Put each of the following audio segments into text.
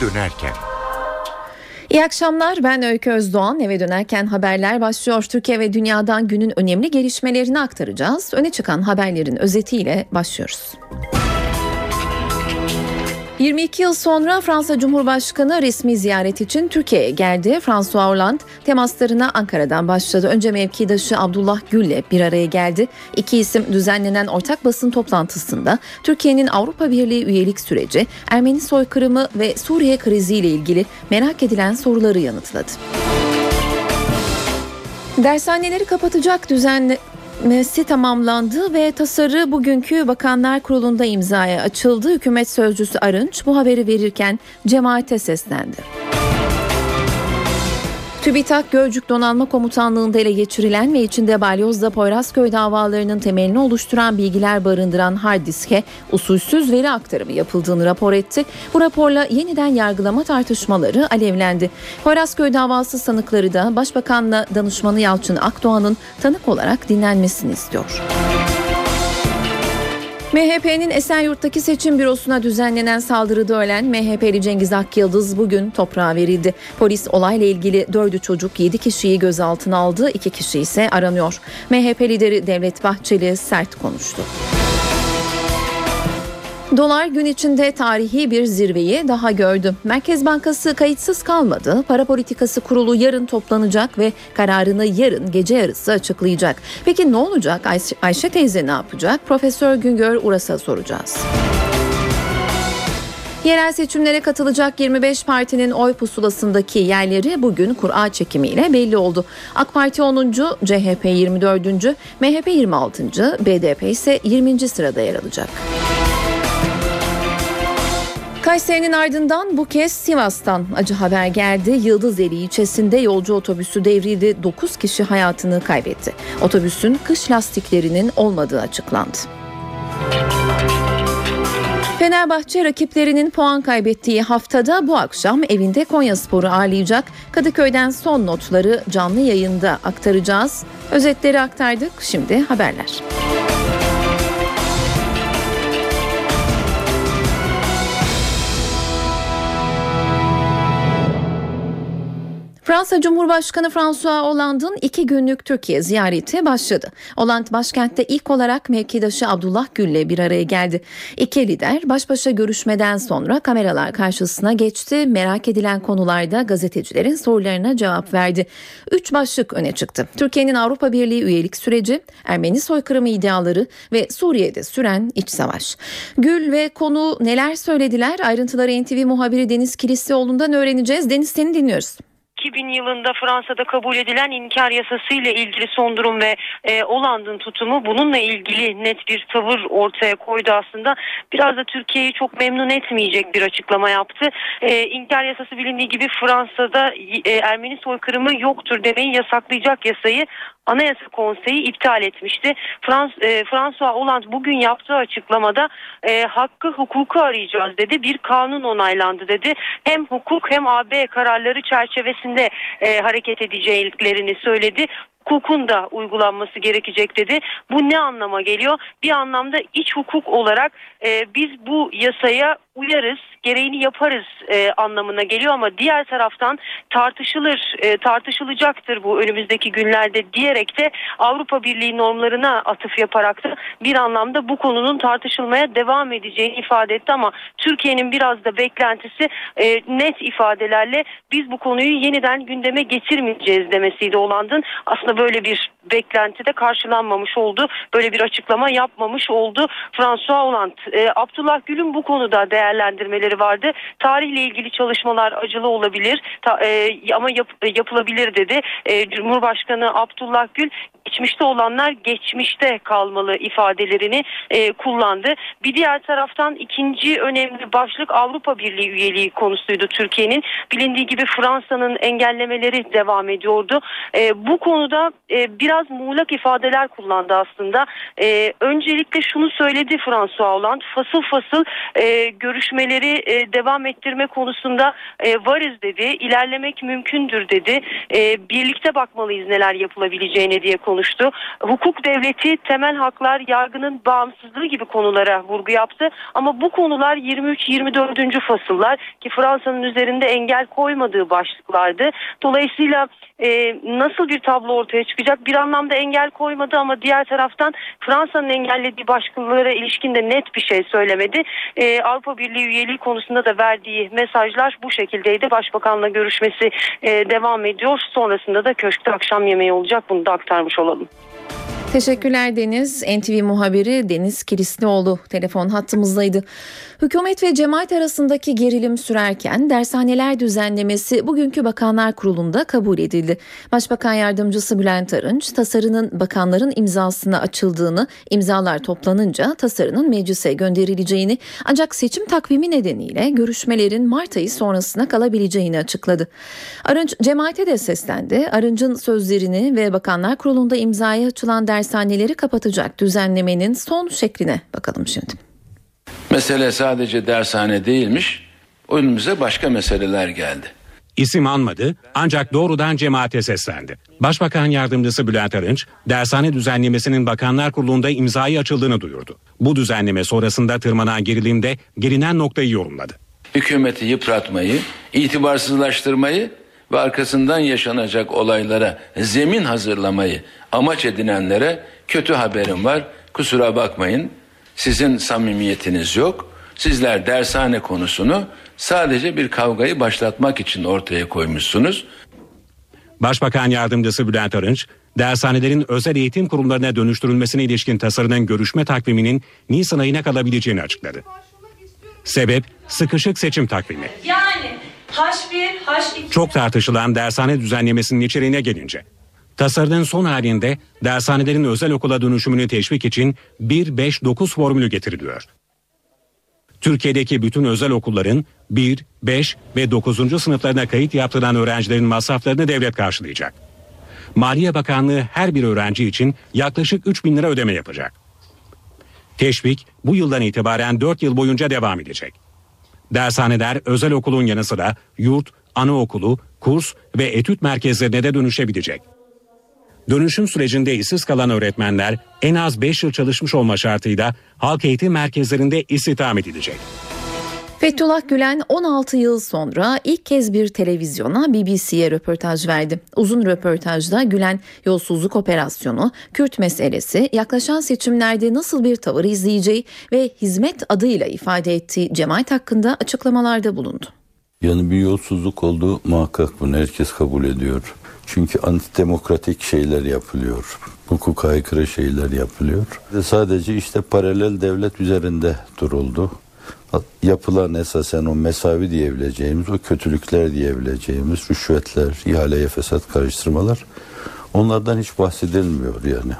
dönerken. İyi akşamlar ben Öykü Özdoğan eve dönerken haberler başlıyor. Türkiye ve dünyadan günün önemli gelişmelerini aktaracağız. Öne çıkan haberlerin özetiyle başlıyoruz. 22 yıl sonra Fransa Cumhurbaşkanı resmi ziyaret için Türkiye'ye geldi. François Hollande temaslarına Ankara'dan başladı. Önce mevkidaşı Abdullah Gül'le bir araya geldi. İki isim düzenlenen ortak basın toplantısında Türkiye'nin Avrupa Birliği üyelik süreci, Ermeni soykırımı ve Suriye kriziyle ilgili merak edilen soruları yanıtladı. Dershaneleri kapatacak düzenle Mesi tamamlandı ve tasarı bugünkü Bakanlar Kurulu'nda imzaya açıldı. Hükümet sözcüsü Arınç bu haberi verirken cemaate seslendi. TÜBİTAK Gölcük Donanma Komutanlığı'nda ele geçirilen ve içinde Balyoz'da Poyrazköy davalarının temelini oluşturan bilgiler barındıran hard diske usulsüz veri aktarımı yapıldığını rapor etti. Bu raporla yeniden yargılama tartışmaları alevlendi. Poyrazköy davası sanıkları da Başbakanla danışmanı Yalçın Akdoğan'ın tanık olarak dinlenmesini istiyor. MHP'nin Esenyurt'taki seçim bürosuna düzenlenen saldırıda ölen MHP'li Cengiz Akyıldız bugün toprağa verildi. Polis olayla ilgili 4 çocuk 7 kişiyi gözaltına aldı, 2 kişi ise aranıyor. MHP lideri Devlet Bahçeli sert konuştu. Dolar gün içinde tarihi bir zirveyi daha gördü. Merkez Bankası kayıtsız kalmadı. Para Politikası Kurulu yarın toplanacak ve kararını yarın gece yarısı açıklayacak. Peki ne olacak? Ayşe, Ayşe teyze ne yapacak? Profesör Güngör Uras'a soracağız. Yerel seçimlere katılacak 25 partinin oy pusulasındaki yerleri bugün kura çekimiyle belli oldu. AK Parti 10. CHP 24. MHP 26. BDP ise 20. sırada yer alacak. Kayseri'nin ardından bu kez Sivas'tan acı haber geldi. Yıldızeli ilçesinde yolcu otobüsü devrildi. 9 kişi hayatını kaybetti. Otobüsün kış lastiklerinin olmadığı açıklandı. Fenerbahçe rakiplerinin puan kaybettiği haftada bu akşam evinde Konyaspor'u ağırlayacak. Kadıköy'den son notları canlı yayında aktaracağız. Özetleri aktardık. Şimdi haberler. Fransa Cumhurbaşkanı François Hollande'ın iki günlük Türkiye ziyareti başladı. Hollande başkentte ilk olarak mevkidaşı Abdullah Gül'le bir araya geldi. İki lider baş başa görüşmeden sonra kameralar karşısına geçti. Merak edilen konularda gazetecilerin sorularına cevap verdi. Üç başlık öne çıktı. Türkiye'nin Avrupa Birliği üyelik süreci, Ermeni soykırımı iddiaları ve Suriye'de süren iç savaş. Gül ve konu neler söylediler? Ayrıntıları NTV muhabiri Deniz Kilislioğlu'ndan öğreneceğiz. Deniz seni dinliyoruz. 2000 yılında Fransa'da kabul edilen inkar yasası ile ilgili son durum ve e, Hollande'ın tutumu bununla ilgili net bir tavır ortaya koydu aslında. Biraz da Türkiye'yi çok memnun etmeyecek bir açıklama yaptı. E, inkar yasası bilindiği gibi Fransa'da e, Ermeni soykırımı yoktur demeyi yasaklayacak yasayı Anayasa Konseyi iptal etmişti. Frans, e, François Hollande bugün yaptığı açıklamada e, hakkı hukuku arayacağız dedi. Bir kanun onaylandı dedi. Hem hukuk hem AB kararları çerçevesinde e, hareket edeceklerini söyledi hukukun da uygulanması gerekecek dedi. Bu ne anlama geliyor? Bir anlamda iç hukuk olarak e, biz bu yasaya uyarız, gereğini yaparız e, anlamına geliyor ama diğer taraftan tartışılır, e, tartışılacaktır bu önümüzdeki günlerde diyerek de Avrupa Birliği normlarına atıf yaparak da bir anlamda bu konunun tartışılmaya devam edeceğini ifade etti ama Türkiye'nin biraz da beklentisi e, net ifadelerle biz bu konuyu yeniden gündeme getirmeyeceğiz demesiydi Oland'ın. Aslında böyle bir beklenti de karşılanmamış oldu. Böyle bir açıklama yapmamış oldu François Hollande. E, Abdullah Gül'ün bu konuda değerlendirmeleri vardı. Tarihle ilgili çalışmalar acılı olabilir ta, e, ama yap, yapılabilir dedi. E, Cumhurbaşkanı Abdullah Gül geçmişte olanlar geçmişte kalmalı ifadelerini e, kullandı. Bir diğer taraftan ikinci önemli başlık Avrupa Birliği üyeliği konusuydu Türkiye'nin. Bilindiği gibi Fransa'nın engellemeleri devam ediyordu. E, bu konuda e, biraz muğlak ifadeler kullandı aslında. E, öncelikle şunu söyledi François Hollande. Fasıl fasıl e, görüşmeleri e, devam ettirme konusunda e, varız dedi. İlerlemek mümkündür dedi. E, birlikte bakmalıyız neler yapılabileceğine diye konuştu. Hukuk devleti, temel haklar, yargının bağımsızlığı gibi konulara vurgu yaptı. Ama bu konular 23-24. fasıllar ki Fransa'nın üzerinde engel koymadığı başlıklardı. Dolayısıyla nasıl bir tablo ortaya çıkacak? Bir anlamda engel koymadı ama diğer taraftan Fransa'nın engellediği başlıklara ilişkin de net bir şey söylemedi. E, Avrupa Birliği üyeliği konusunda da verdiği mesajlar bu şekildeydi. Başbakanla görüşmesi e, devam ediyor. Sonrasında da köşkte akşam yemeği olacak. Bunu da aktarmış olalım. Teşekkürler Deniz. NTV muhabiri Deniz Kilislioğlu telefon hattımızdaydı. Hükümet ve cemaat arasındaki gerilim sürerken dershaneler düzenlemesi bugünkü Bakanlar Kurulu'nda kabul edildi. Başbakan Yardımcısı Bülent Arınç tasarının bakanların imzasına açıldığını, imzalar toplanınca tasarının meclise gönderileceğini ancak seçim takvimi nedeniyle görüşmelerin Mart ayı sonrasına kalabileceğini açıkladı. Arınç cemaate de seslendi. Arınç'ın sözlerini ve Bakanlar Kurulu'nda imzaya açılan dershaneleri kapatacak düzenlemenin son şekline bakalım şimdi. Mesele sadece dershane değilmiş. Önümüze başka meseleler geldi. İsim anmadı ancak doğrudan cemaate seslendi. Başbakan yardımcısı Bülent Arınç, dershane düzenlemesinin Bakanlar Kurulu'nda imzayı açıldığını duyurdu. Bu düzenleme sonrasında tırmanan gerilimde gelinen noktayı yorumladı. Hükümeti yıpratmayı, itibarsızlaştırmayı ve arkasından yaşanacak olaylara zemin hazırlamayı amaç edinenlere kötü haberim var. Kusura bakmayın. Sizin samimiyetiniz yok. Sizler dershane konusunu sadece bir kavgayı başlatmak için ortaya koymuşsunuz. Başbakan yardımcısı Bülent Arınç, dershanelerin özel eğitim kurumlarına dönüştürülmesine ilişkin tasarının görüşme takviminin Nisan ayına kalabileceğini açıkladı. Sebep sıkışık seçim takvimi. Yani H1, H2... Çok tartışılan dershane düzenlemesinin içeriğine gelince. Tasarının son halinde dershanelerin özel okula dönüşümünü teşvik için 1-5-9 formülü getiriliyor. Türkiye'deki bütün özel okulların 1, 5 ve 9. sınıflarına kayıt yaptıran öğrencilerin masraflarını devlet karşılayacak. Maliye Bakanlığı her bir öğrenci için yaklaşık 3 bin lira ödeme yapacak. Teşvik bu yıldan itibaren 4 yıl boyunca devam edecek. Dershaneler özel okulun yanı sıra yurt, anaokulu, kurs ve etüt merkezlerine de dönüşebilecek. Dönüşüm sürecinde işsiz kalan öğretmenler en az 5 yıl çalışmış olma şartıyla halk eğitim merkezlerinde istihdam edilecek. Fethullah Gülen 16 yıl sonra ilk kez bir televizyona BBC'ye röportaj verdi. Uzun röportajda Gülen yolsuzluk operasyonu, Kürt meselesi, yaklaşan seçimlerde nasıl bir tavır izleyeceği ve hizmet adıyla ifade ettiği cemaat hakkında açıklamalarda bulundu. Yani bir yolsuzluk olduğu muhakkak bunu herkes kabul ediyor. Çünkü antidemokratik şeyler yapılıyor. Hukuka aykırı şeyler yapılıyor. Sadece işte paralel devlet üzerinde duruldu. Yapılan esasen o mesavi diyebileceğimiz, o kötülükler diyebileceğimiz, rüşvetler, ihaleye fesat karıştırmalar onlardan hiç bahsedilmiyor yani.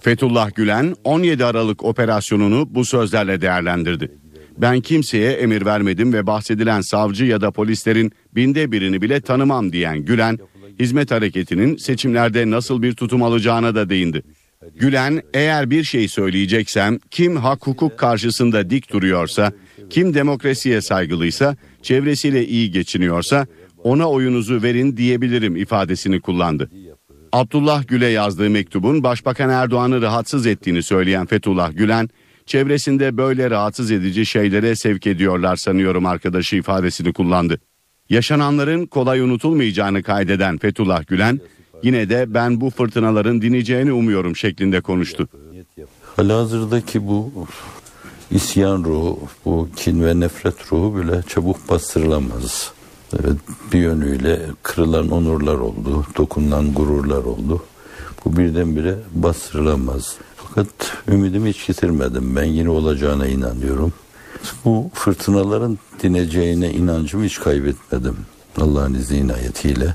Fethullah Gülen 17 Aralık operasyonunu bu sözlerle değerlendirdi. Ben kimseye emir vermedim ve bahsedilen savcı ya da polislerin binde birini bile tanımam diyen Gülen, hizmet hareketinin seçimlerde nasıl bir tutum alacağına da değindi. Gülen eğer bir şey söyleyeceksem kim hak hukuk karşısında dik duruyorsa, kim demokrasiye saygılıysa, çevresiyle iyi geçiniyorsa ona oyunuzu verin diyebilirim ifadesini kullandı. Abdullah Gül'e yazdığı mektubun Başbakan Erdoğan'ı rahatsız ettiğini söyleyen Fethullah Gülen, çevresinde böyle rahatsız edici şeylere sevk ediyorlar sanıyorum arkadaşı ifadesini kullandı. Yaşananların kolay unutulmayacağını kaydeden Fethullah Gülen, yine de ben bu fırtınaların dineceğini umuyorum şeklinde konuştu. Halihazırdaki bu isyan ruhu, bu kin ve nefret ruhu bile çabuk bastırılamaz. Evet, bir yönüyle kırılan onurlar oldu, dokunulan gururlar oldu. Bu birdenbire bastırılamaz. Fakat ümidimi hiç yitirmedim. Ben yine olacağına inanıyorum. Bu fırtınaların dineceğine inancımı hiç kaybetmedim. Allah'ın izni inayetiyle.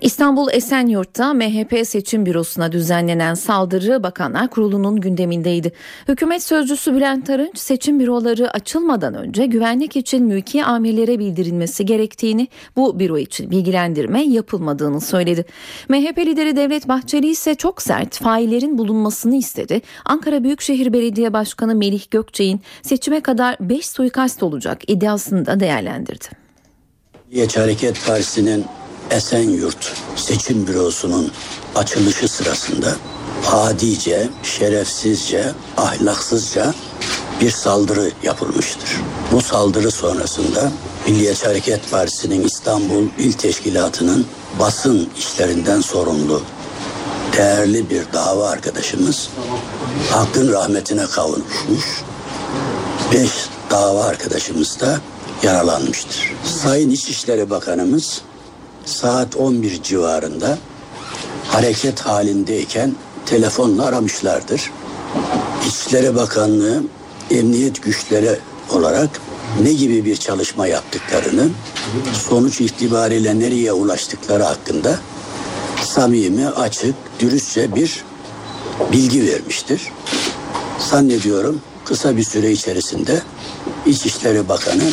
İstanbul Esenyurt'ta MHP seçim bürosuna düzenlenen saldırı Bakanlar Kurulu'nun gündemindeydi. Hükümet sözcüsü Bülent Arınç seçim büroları açılmadan önce güvenlik için mülki amirlere bildirilmesi gerektiğini, bu büro için bilgilendirme yapılmadığını söyledi. MHP lideri Devlet Bahçeli ise çok sert faillerin bulunmasını istedi. Ankara Büyükşehir Belediye Başkanı Melih Gökçe'nin seçime kadar 5 suikast olacak iddiasını da değerlendirdi. Milliyetçi Hareket Partisi'nin Esenyurt Seçim Bürosu'nun açılışı sırasında adice, şerefsizce, ahlaksızca bir saldırı yapılmıştır. Bu saldırı sonrasında Milliyetçi Hareket Partisi'nin İstanbul İl Teşkilatı'nın basın işlerinden sorumlu değerli bir dava arkadaşımız hakkın rahmetine kavuşmuş. Beş dava arkadaşımız da yaralanmıştır. Sayın İçişleri Bakanımız saat 11 civarında hareket halindeyken telefonla aramışlardır. İçişleri Bakanlığı emniyet güçleri olarak ne gibi bir çalışma yaptıklarını, sonuç itibariyle nereye ulaştıkları hakkında samimi, açık, dürüstçe bir bilgi vermiştir. Zannediyorum kısa bir süre içerisinde İçişleri Bakanı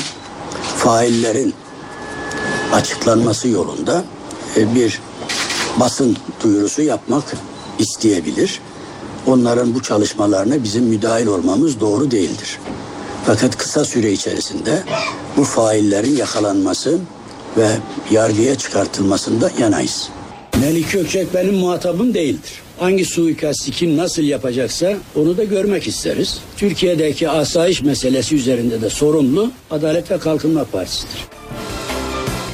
faillerin açıklanması yolunda e, bir basın duyurusu yapmak isteyebilir. Onların bu çalışmalarına bizim müdahil olmamız doğru değildir. Fakat kısa süre içerisinde bu faillerin yakalanması ve yargıya çıkartılmasında yanayız. Melik Gökçek benim muhatabım değildir. Hangi suikasti kim nasıl yapacaksa onu da görmek isteriz. Türkiye'deki asayiş meselesi üzerinde de sorumlu Adalet ve Kalkınma Partisi'dir.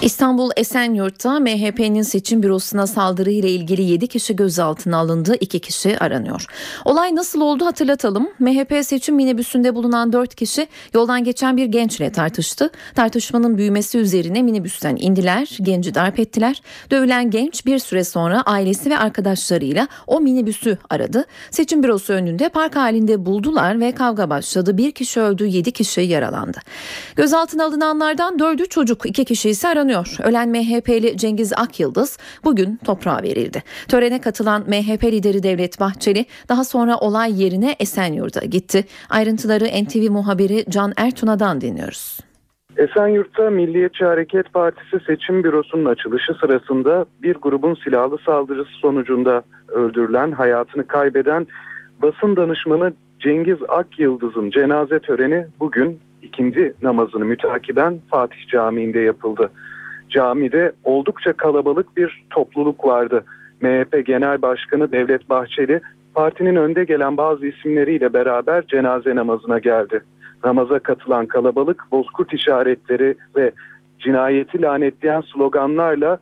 İstanbul Esenyurt'ta MHP'nin seçim bürosuna saldırı ile ilgili 7 kişi gözaltına alındı, 2 kişi aranıyor. Olay nasıl oldu hatırlatalım. MHP seçim minibüsünde bulunan 4 kişi yoldan geçen bir gençle tartıştı. Tartışmanın büyümesi üzerine minibüsten indiler, genci darp ettiler. Dövülen genç bir süre sonra ailesi ve arkadaşlarıyla o minibüsü aradı. Seçim bürosu önünde park halinde buldular ve kavga başladı. Bir kişi öldü, 7 kişi yaralandı. Gözaltına alınanlardan 4'ü çocuk, 2 kişi ise aranıyor. Ölen MHP'li Cengiz Akyıldız bugün toprağa verildi. Törene katılan MHP lideri Devlet Bahçeli daha sonra olay yerine Esenyurt'a gitti. Ayrıntıları NTV muhabiri Can Ertuna'dan dinliyoruz. Esenyurt'ta Milliyetçi Hareket Partisi seçim bürosunun açılışı sırasında bir grubun silahlı saldırısı sonucunda öldürülen, hayatını kaybeden basın danışmanı Cengiz Akyıldız'ın cenaze töreni bugün ikinci namazını mütakiben Fatih Camii'nde yapıldı camide oldukça kalabalık bir topluluk vardı. MHP Genel Başkanı Devlet Bahçeli partinin önde gelen bazı isimleriyle beraber cenaze namazına geldi. Namaza katılan kalabalık bozkurt işaretleri ve cinayeti lanetleyen sloganlarla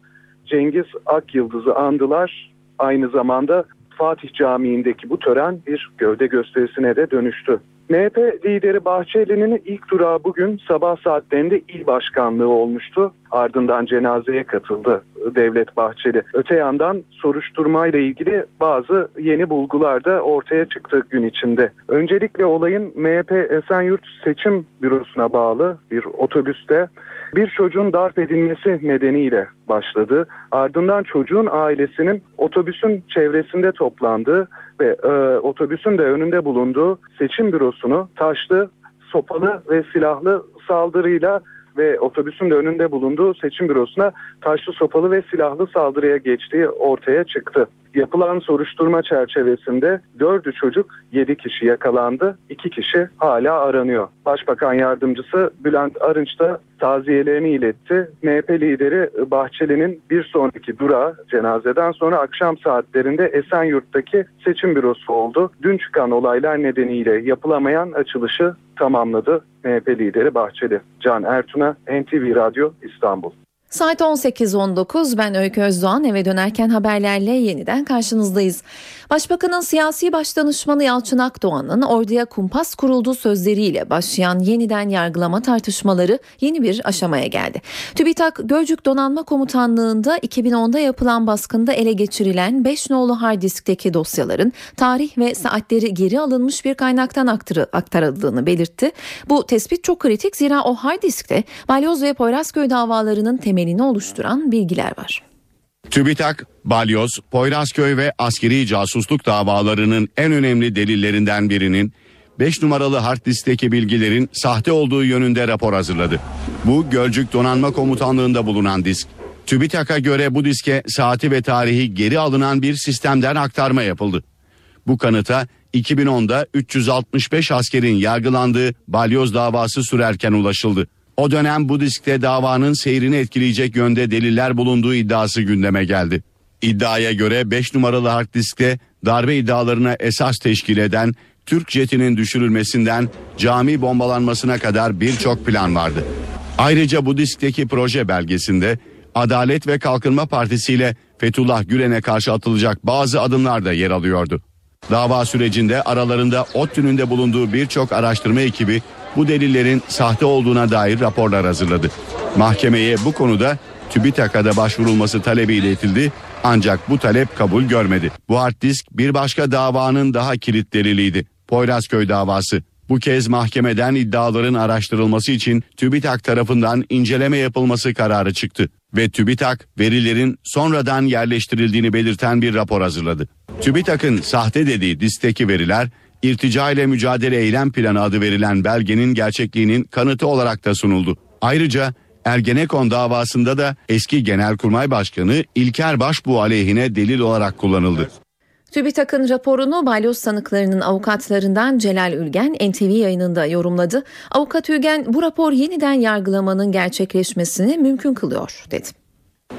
Cengiz Akyıldız'ı andılar. Aynı zamanda Fatih Camii'ndeki bu tören bir gövde gösterisine de dönüştü. MHP lideri Bahçeli'nin ilk durağı bugün sabah saatlerinde il başkanlığı olmuştu. Ardından cenazeye katıldı Devlet Bahçeli. Öte yandan soruşturma ile ilgili bazı yeni bulgular da ortaya çıktı gün içinde. Öncelikle olayın MHP Esenyurt Seçim Bürosu'na bağlı bir otobüste bir çocuğun darp edilmesi nedeniyle başladı. Ardından çocuğun ailesinin otobüsün çevresinde toplandığı ve e, otobüsün de önünde bulunduğu seçim bürosunu taşlı, sopalı ve silahlı saldırıyla ve otobüsün de önünde bulunduğu seçim bürosuna taşlı sopalı ve silahlı saldırıya geçtiği ortaya çıktı. Yapılan soruşturma çerçevesinde dördü çocuk yedi kişi yakalandı. iki kişi hala aranıyor. Başbakan yardımcısı Bülent Arınç da taziyelerini iletti. MHP lideri Bahçeli'nin bir sonraki durağı cenazeden sonra akşam saatlerinde Esenyurt'taki seçim bürosu oldu. Dün çıkan olaylar nedeniyle yapılamayan açılışı tamamladı MHP lideri Bahçeli. Can Ertuna, NTV Radyo İstanbul. Saat 18.19 ben Öykü Özdoğan eve dönerken haberlerle yeniden karşınızdayız. Başbakanın siyasi başdanışmanı Yalçın Akdoğan'ın orduya kumpas kurulduğu sözleriyle başlayan yeniden yargılama tartışmaları yeni bir aşamaya geldi. TÜBİTAK Gölcük Donanma Komutanlığı'nda 2010'da yapılan baskında ele geçirilen 5 nolu hard diskteki dosyaların tarih ve saatleri geri alınmış bir kaynaktan aktarıldığını belirtti. Bu tespit çok kritik zira o hard diskte Balyoz ve Poyrazköy davalarının temelini oluşturan bilgiler var. TÜBİTAK, Balyoz, Poyrazköy ve askeri casusluk davalarının en önemli delillerinden birinin 5 numaralı hard diskteki bilgilerin sahte olduğu yönünde rapor hazırladı. Bu Gölcük Donanma Komutanlığı'nda bulunan disk. TÜBİTAK'a göre bu diske saati ve tarihi geri alınan bir sistemden aktarma yapıldı. Bu kanıta 2010'da 365 askerin yargılandığı balyoz davası sürerken ulaşıldı. O dönem bu diskte davanın seyrini etkileyecek yönde deliller bulunduğu iddiası gündeme geldi. İddiaya göre 5 numaralı hard diskte darbe iddialarına esas teşkil eden Türk jetinin düşürülmesinden cami bombalanmasına kadar birçok plan vardı. Ayrıca bu diskteki proje belgesinde Adalet ve Kalkınma Partisi ile Fethullah Gülen'e karşı atılacak bazı adımlar da yer alıyordu. Dava sürecinde aralarında ODTÜ'nün de bulunduğu birçok araştırma ekibi bu delillerin sahte olduğuna dair raporlar hazırladı. Mahkemeye bu konuda TÜBİTAK'a başvurulması talebi iletildi ancak bu talep kabul görmedi. Bu hard disk bir başka davanın daha kilit deliliydi. Poyrazköy davası. Bu kez mahkemeden iddiaların araştırılması için TÜBİTAK tarafından inceleme yapılması kararı çıktı ve TÜBİTAK verilerin sonradan yerleştirildiğini belirten bir rapor hazırladı. TÜBİTAK'ın sahte dediği disteki veriler irtica ile mücadele eylem planı adı verilen belgenin gerçekliğinin kanıtı olarak da sunuldu. Ayrıca Ergenekon davasında da eski Genelkurmay Başkanı İlker Başbuğ aleyhine delil olarak kullanıldı. TÜBİTAK'ın raporunu balyoz sanıklarının avukatlarından Celal Ülgen NTV yayınında yorumladı. Avukat Ülgen bu rapor yeniden yargılamanın gerçekleşmesini mümkün kılıyor dedi.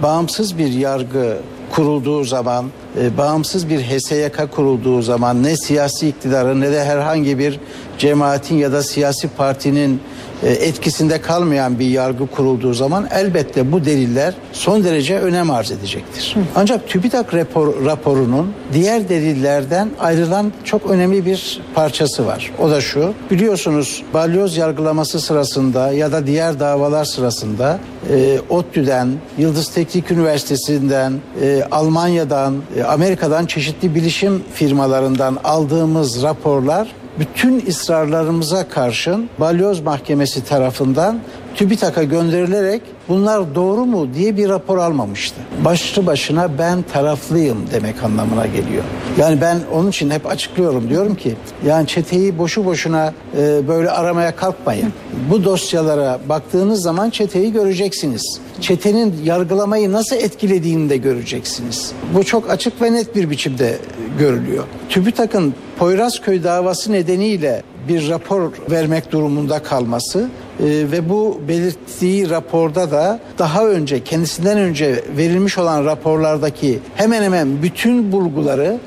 Bağımsız bir yargı kurulduğu zaman, e, bağımsız bir HSYK kurulduğu zaman ne siyasi iktidarın ne de herhangi bir cemaatin ya da siyasi partinin etkisinde kalmayan bir yargı kurulduğu zaman elbette bu deliller son derece önem arz edecektir. Ancak TÜBİTAK rapor, raporunun diğer delillerden ayrılan çok önemli bir parçası var. O da şu, biliyorsunuz balyoz yargılaması sırasında ya da diğer davalar sırasında e, ODTÜ'den, Yıldız Teknik Üniversitesi'nden, e, Almanya'dan, e, Amerika'dan çeşitli bilişim firmalarından aldığımız raporlar bütün ısrarlarımıza karşın Balyoz Mahkemesi tarafından TÜBİTAK'a gönderilerek bunlar doğru mu diye bir rapor almamıştı. Başlı başına ben taraflıyım demek anlamına geliyor. Yani ben onun için hep açıklıyorum diyorum ki yani çeteyi boşu boşuna e, böyle aramaya kalkmayın. Bu dosyalara baktığınız zaman çeteyi göreceksiniz. Çetenin yargılamayı nasıl etkilediğini de göreceksiniz. Bu çok açık ve net bir biçimde görülüyor. TÜBİTAK'ın Poyrazköy davası nedeniyle bir rapor vermek durumunda kalması e, ve bu belirttiği raporda da daha önce kendisinden önce verilmiş olan raporlardaki hemen hemen bütün bulguları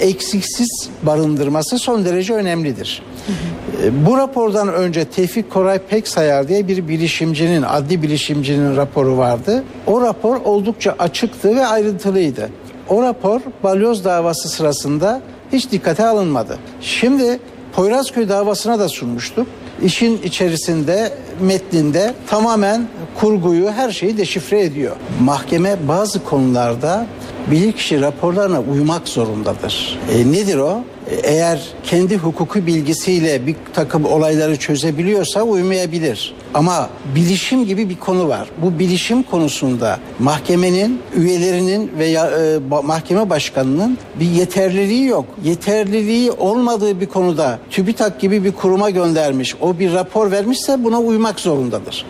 eksiksiz barındırması son derece önemlidir. E, Bu rapordan önce Tevfik Koray Peksayar diye bir bilişimcinin, adli bilişimcinin raporu vardı. O rapor oldukça açıktı ve ayrıntılıydı. O rapor balyoz davası sırasında hiç dikkate alınmadı. Şimdi Poyrazköy davasına da sunmuştuk. İşin içerisinde metninde tamamen kurguyu her şeyi deşifre ediyor. Mahkeme bazı konularda bilirkişi raporlarına uymak zorundadır. E, nedir o? Eğer kendi hukuki bilgisiyle bir takım olayları çözebiliyorsa uymayabilir. Ama bilişim gibi bir konu var. Bu bilişim konusunda mahkemenin üyelerinin veya e, mahkeme başkanının bir yeterliliği yok. Yeterliliği olmadığı bir konuda TÜBİTAK gibi bir kuruma göndermiş, o bir rapor vermişse buna uymak zorundadır.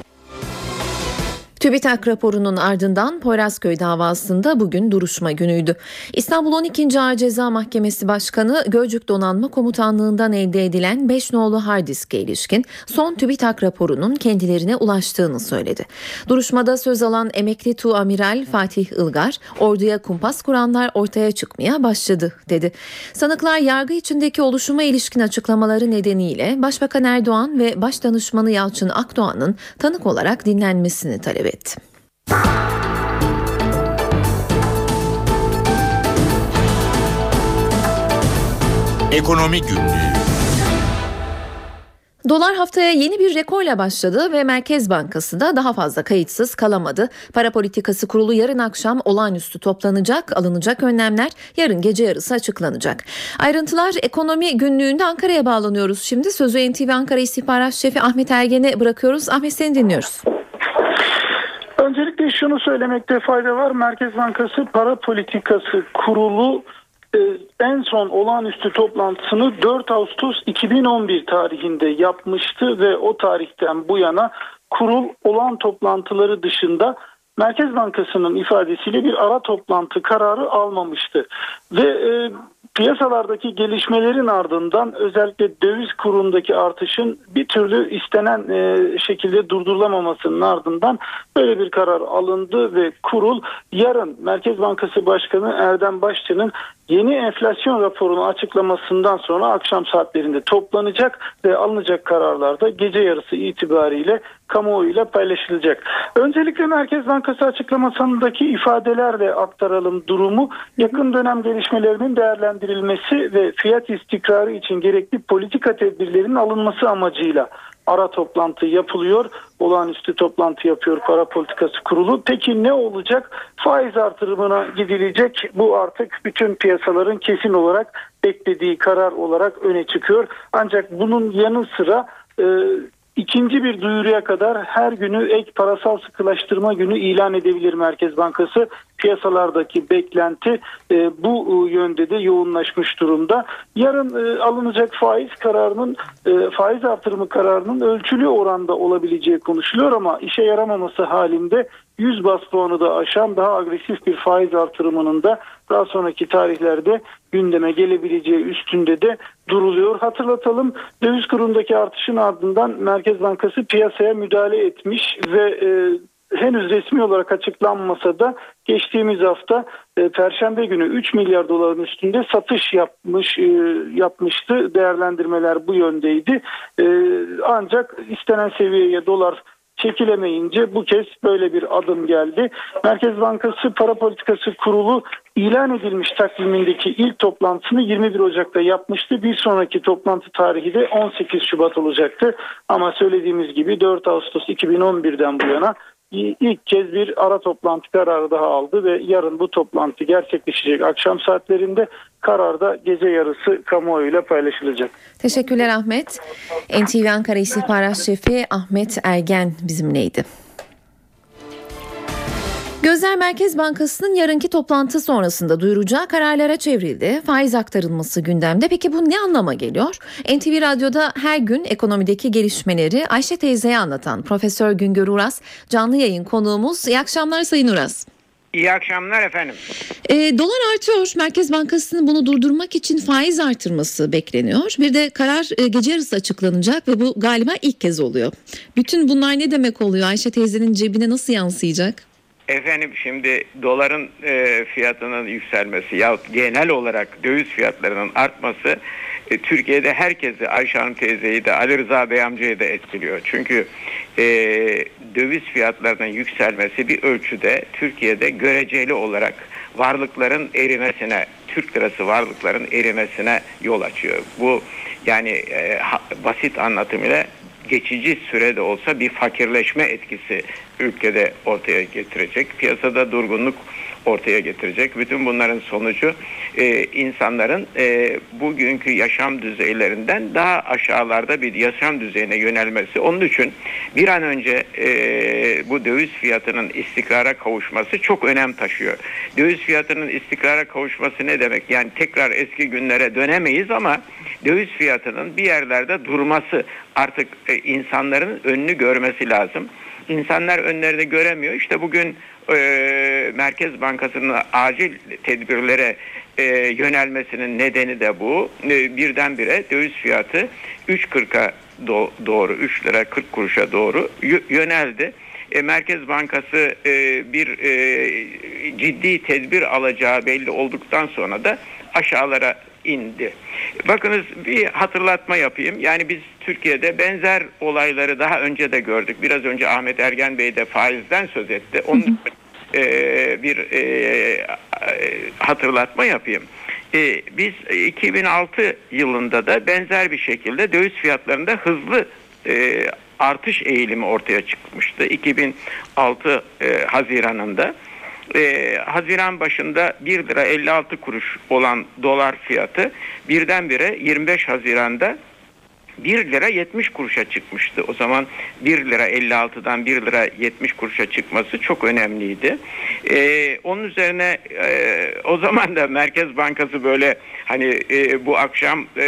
TÜBİTAK raporunun ardından Poyrazköy davasında bugün duruşma günüydü. İstanbul 12. Ağır Ceza Mahkemesi Başkanı Gölcük Donanma Komutanlığı'ndan elde edilen 5 nolu hard diske ilişkin son TÜBİTAK raporunun kendilerine ulaştığını söyledi. Duruşmada söz alan emekli Tu Amiral Fatih Ilgar, orduya kumpas kuranlar ortaya çıkmaya başladı dedi. Sanıklar yargı içindeki oluşuma ilişkin açıklamaları nedeniyle Başbakan Erdoğan ve Başdanışmanı Yalçın Akdoğan'ın tanık olarak dinlenmesini talep etti. Ekonomi Günlüğü Dolar haftaya yeni bir rekorla başladı ve Merkez Bankası da daha fazla kayıtsız kalamadı. Para Politikası Kurulu yarın akşam olağanüstü toplanacak, alınacak önlemler yarın gece yarısı açıklanacak. Ayrıntılar ekonomi günlüğünde Ankara'ya bağlanıyoruz. Şimdi sözü NTV Ankara İstihbarat Şefi Ahmet Ergen'e bırakıyoruz. Ahmet seni dinliyoruz. Önce Öncelikle şunu söylemekte fayda var. Merkez Bankası Para Politikası Kurulu e, en son olağanüstü toplantısını 4 Ağustos 2011 tarihinde yapmıştı ve o tarihten bu yana kurul olağan toplantıları dışında Merkez Bankası'nın ifadesiyle bir ara toplantı kararı almamıştı. Ve e, piyasalardaki gelişmelerin ardından özellikle döviz kurundaki artışın bir türlü istenen e, şekilde durdurulamamasının ardından böyle bir karar alındı ve kurul. Yarın Merkez Bankası Başkanı Erdem Başçı'nın yeni enflasyon raporunu açıklamasından sonra akşam saatlerinde toplanacak ve alınacak kararlar da gece yarısı itibariyle kamuoyuyla paylaşılacak. Öncelikle Merkez Bankası açıklamasındaki ifadelerle aktaralım durumu. Yakın dönem gelişmelerinin değerlendirilmesi ve fiyat istikrarı için gerekli politika tedbirlerinin alınması amacıyla ara toplantı yapılıyor. Olağanüstü toplantı yapıyor para politikası kurulu. Peki ne olacak? Faiz artırımına gidilecek. Bu artık bütün piyasaların kesin olarak beklediği karar olarak öne çıkıyor. Ancak bunun yanı sıra e, İkinci bir duyuruya kadar her günü ek parasal sıkılaştırma günü ilan edebilir Merkez Bankası. Piyasalardaki beklenti e, bu e, yönde de yoğunlaşmış durumda. Yarın e, alınacak faiz kararının e, faiz artırımı kararının ölçülü oranda olabileceği konuşuluyor ama işe yaramaması halinde 100 bas puanı da aşan daha agresif bir faiz artırımının da daha sonraki tarihlerde gündeme gelebileceği üstünde de duruluyor. Hatırlatalım döviz kurundaki artışın ardından Merkez Bankası piyasaya müdahale etmiş ve e, henüz resmi olarak açıklanmasa da geçtiğimiz hafta e, Perşembe günü 3 milyar doların üstünde satış yapmış e, yapmıştı. Değerlendirmeler bu yöndeydi. E, ancak istenen seviyeye dolar çekilemeyince bu kez böyle bir adım geldi. Merkez Bankası Para Politikası Kurulu ilan edilmiş takvimindeki ilk toplantısını 21 Ocak'ta yapmıştı. Bir sonraki toplantı tarihi de 18 Şubat olacaktı. Ama söylediğimiz gibi 4 Ağustos 2011'den bu yana ilk kez bir ara toplantı kararı daha aldı ve yarın bu toplantı gerçekleşecek akşam saatlerinde karar da gece yarısı kamuoyuyla paylaşılacak. Teşekkürler Ahmet. NTV Ankara İstihbarat Şefi Ahmet Ergen bizimleydi. Gözler Merkez Bankası'nın yarınki toplantı sonrasında duyuracağı kararlara çevrildi. Faiz aktarılması gündemde. Peki bu ne anlama geliyor? NTV Radyo'da her gün ekonomideki gelişmeleri Ayşe teyzeye anlatan Profesör Güngör Uras canlı yayın konuğumuz. İyi akşamlar Sayın Uras. İyi akşamlar efendim. E, dolar artıyor. Merkez Bankası'nın bunu durdurmak için faiz artırması bekleniyor. Bir de karar e, gece yarısı açıklanacak ve bu galiba ilk kez oluyor. Bütün bunlar ne demek oluyor? Ayşe teyzenin cebine nasıl yansıyacak? Efendim şimdi doların e, fiyatının yükselmesi ya genel olarak döviz fiyatlarının artması e, Türkiye'de herkesi Ayşe teyzeyi de Ali Rıza Bey amcayı da etkiliyor. Çünkü e, döviz fiyatlarının yükselmesi bir ölçüde Türkiye'de göreceli olarak varlıkların erimesine, Türk lirası varlıkların erimesine yol açıyor. Bu yani e, ha, basit anlatımıyla geçici sürede olsa bir fakirleşme etkisi ülkede ortaya getirecek. Piyasada durgunluk ortaya getirecek. Bütün bunların sonucu e, insanların e, bugünkü yaşam düzeylerinden daha aşağılarda bir yaşam düzeyine yönelmesi. Onun için bir an önce e, bu döviz fiyatının istikrara kavuşması çok önem taşıyor. Döviz fiyatının istikrara kavuşması ne demek? Yani tekrar eski günlere dönemeyiz ama döviz fiyatının bir yerlerde durması artık e, insanların önünü görmesi lazım. İnsanlar önlerini göremiyor. İşte bugün e, Merkez Bankası'nın acil tedbirlere e, yönelmesinin nedeni de bu. E, birdenbire döviz fiyatı 3.40'a do- doğru 3 lira 40 kuruşa doğru yöneldi. E, Merkez Bankası e, bir e, ciddi tedbir alacağı belli olduktan sonra da aşağılara indi. Bakınız bir hatırlatma yapayım. Yani biz Türkiye'de benzer olayları daha önce de gördük. Biraz önce Ahmet Ergen Bey de faizden söz etti. Onun e, bir e, hatırlatma yapayım. E, biz 2006 yılında da benzer bir şekilde döviz fiyatlarında hızlı e, artış eğilimi ortaya çıkmıştı. 2006 e, Haziran'ında e, Haziran başında 1 lira 56 kuruş olan dolar fiyatı birdenbire 25 Haziran'da 1 lira 70 kuruşa çıkmıştı. O zaman 1 lira 56'dan 1 lira 70 kuruşa çıkması çok önemliydi. Ee, onun üzerine e, o zaman da Merkez Bankası böyle hani e, bu akşam e,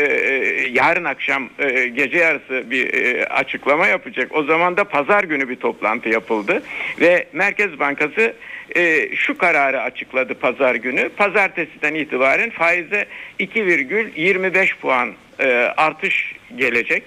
yarın akşam e, gece yarısı bir e, açıklama yapacak. O zaman da pazar günü bir toplantı yapıldı ve Merkez Bankası e, şu kararı açıkladı pazar günü. Pazartesiden itibaren faize 2,25 puan e, artış gelecek.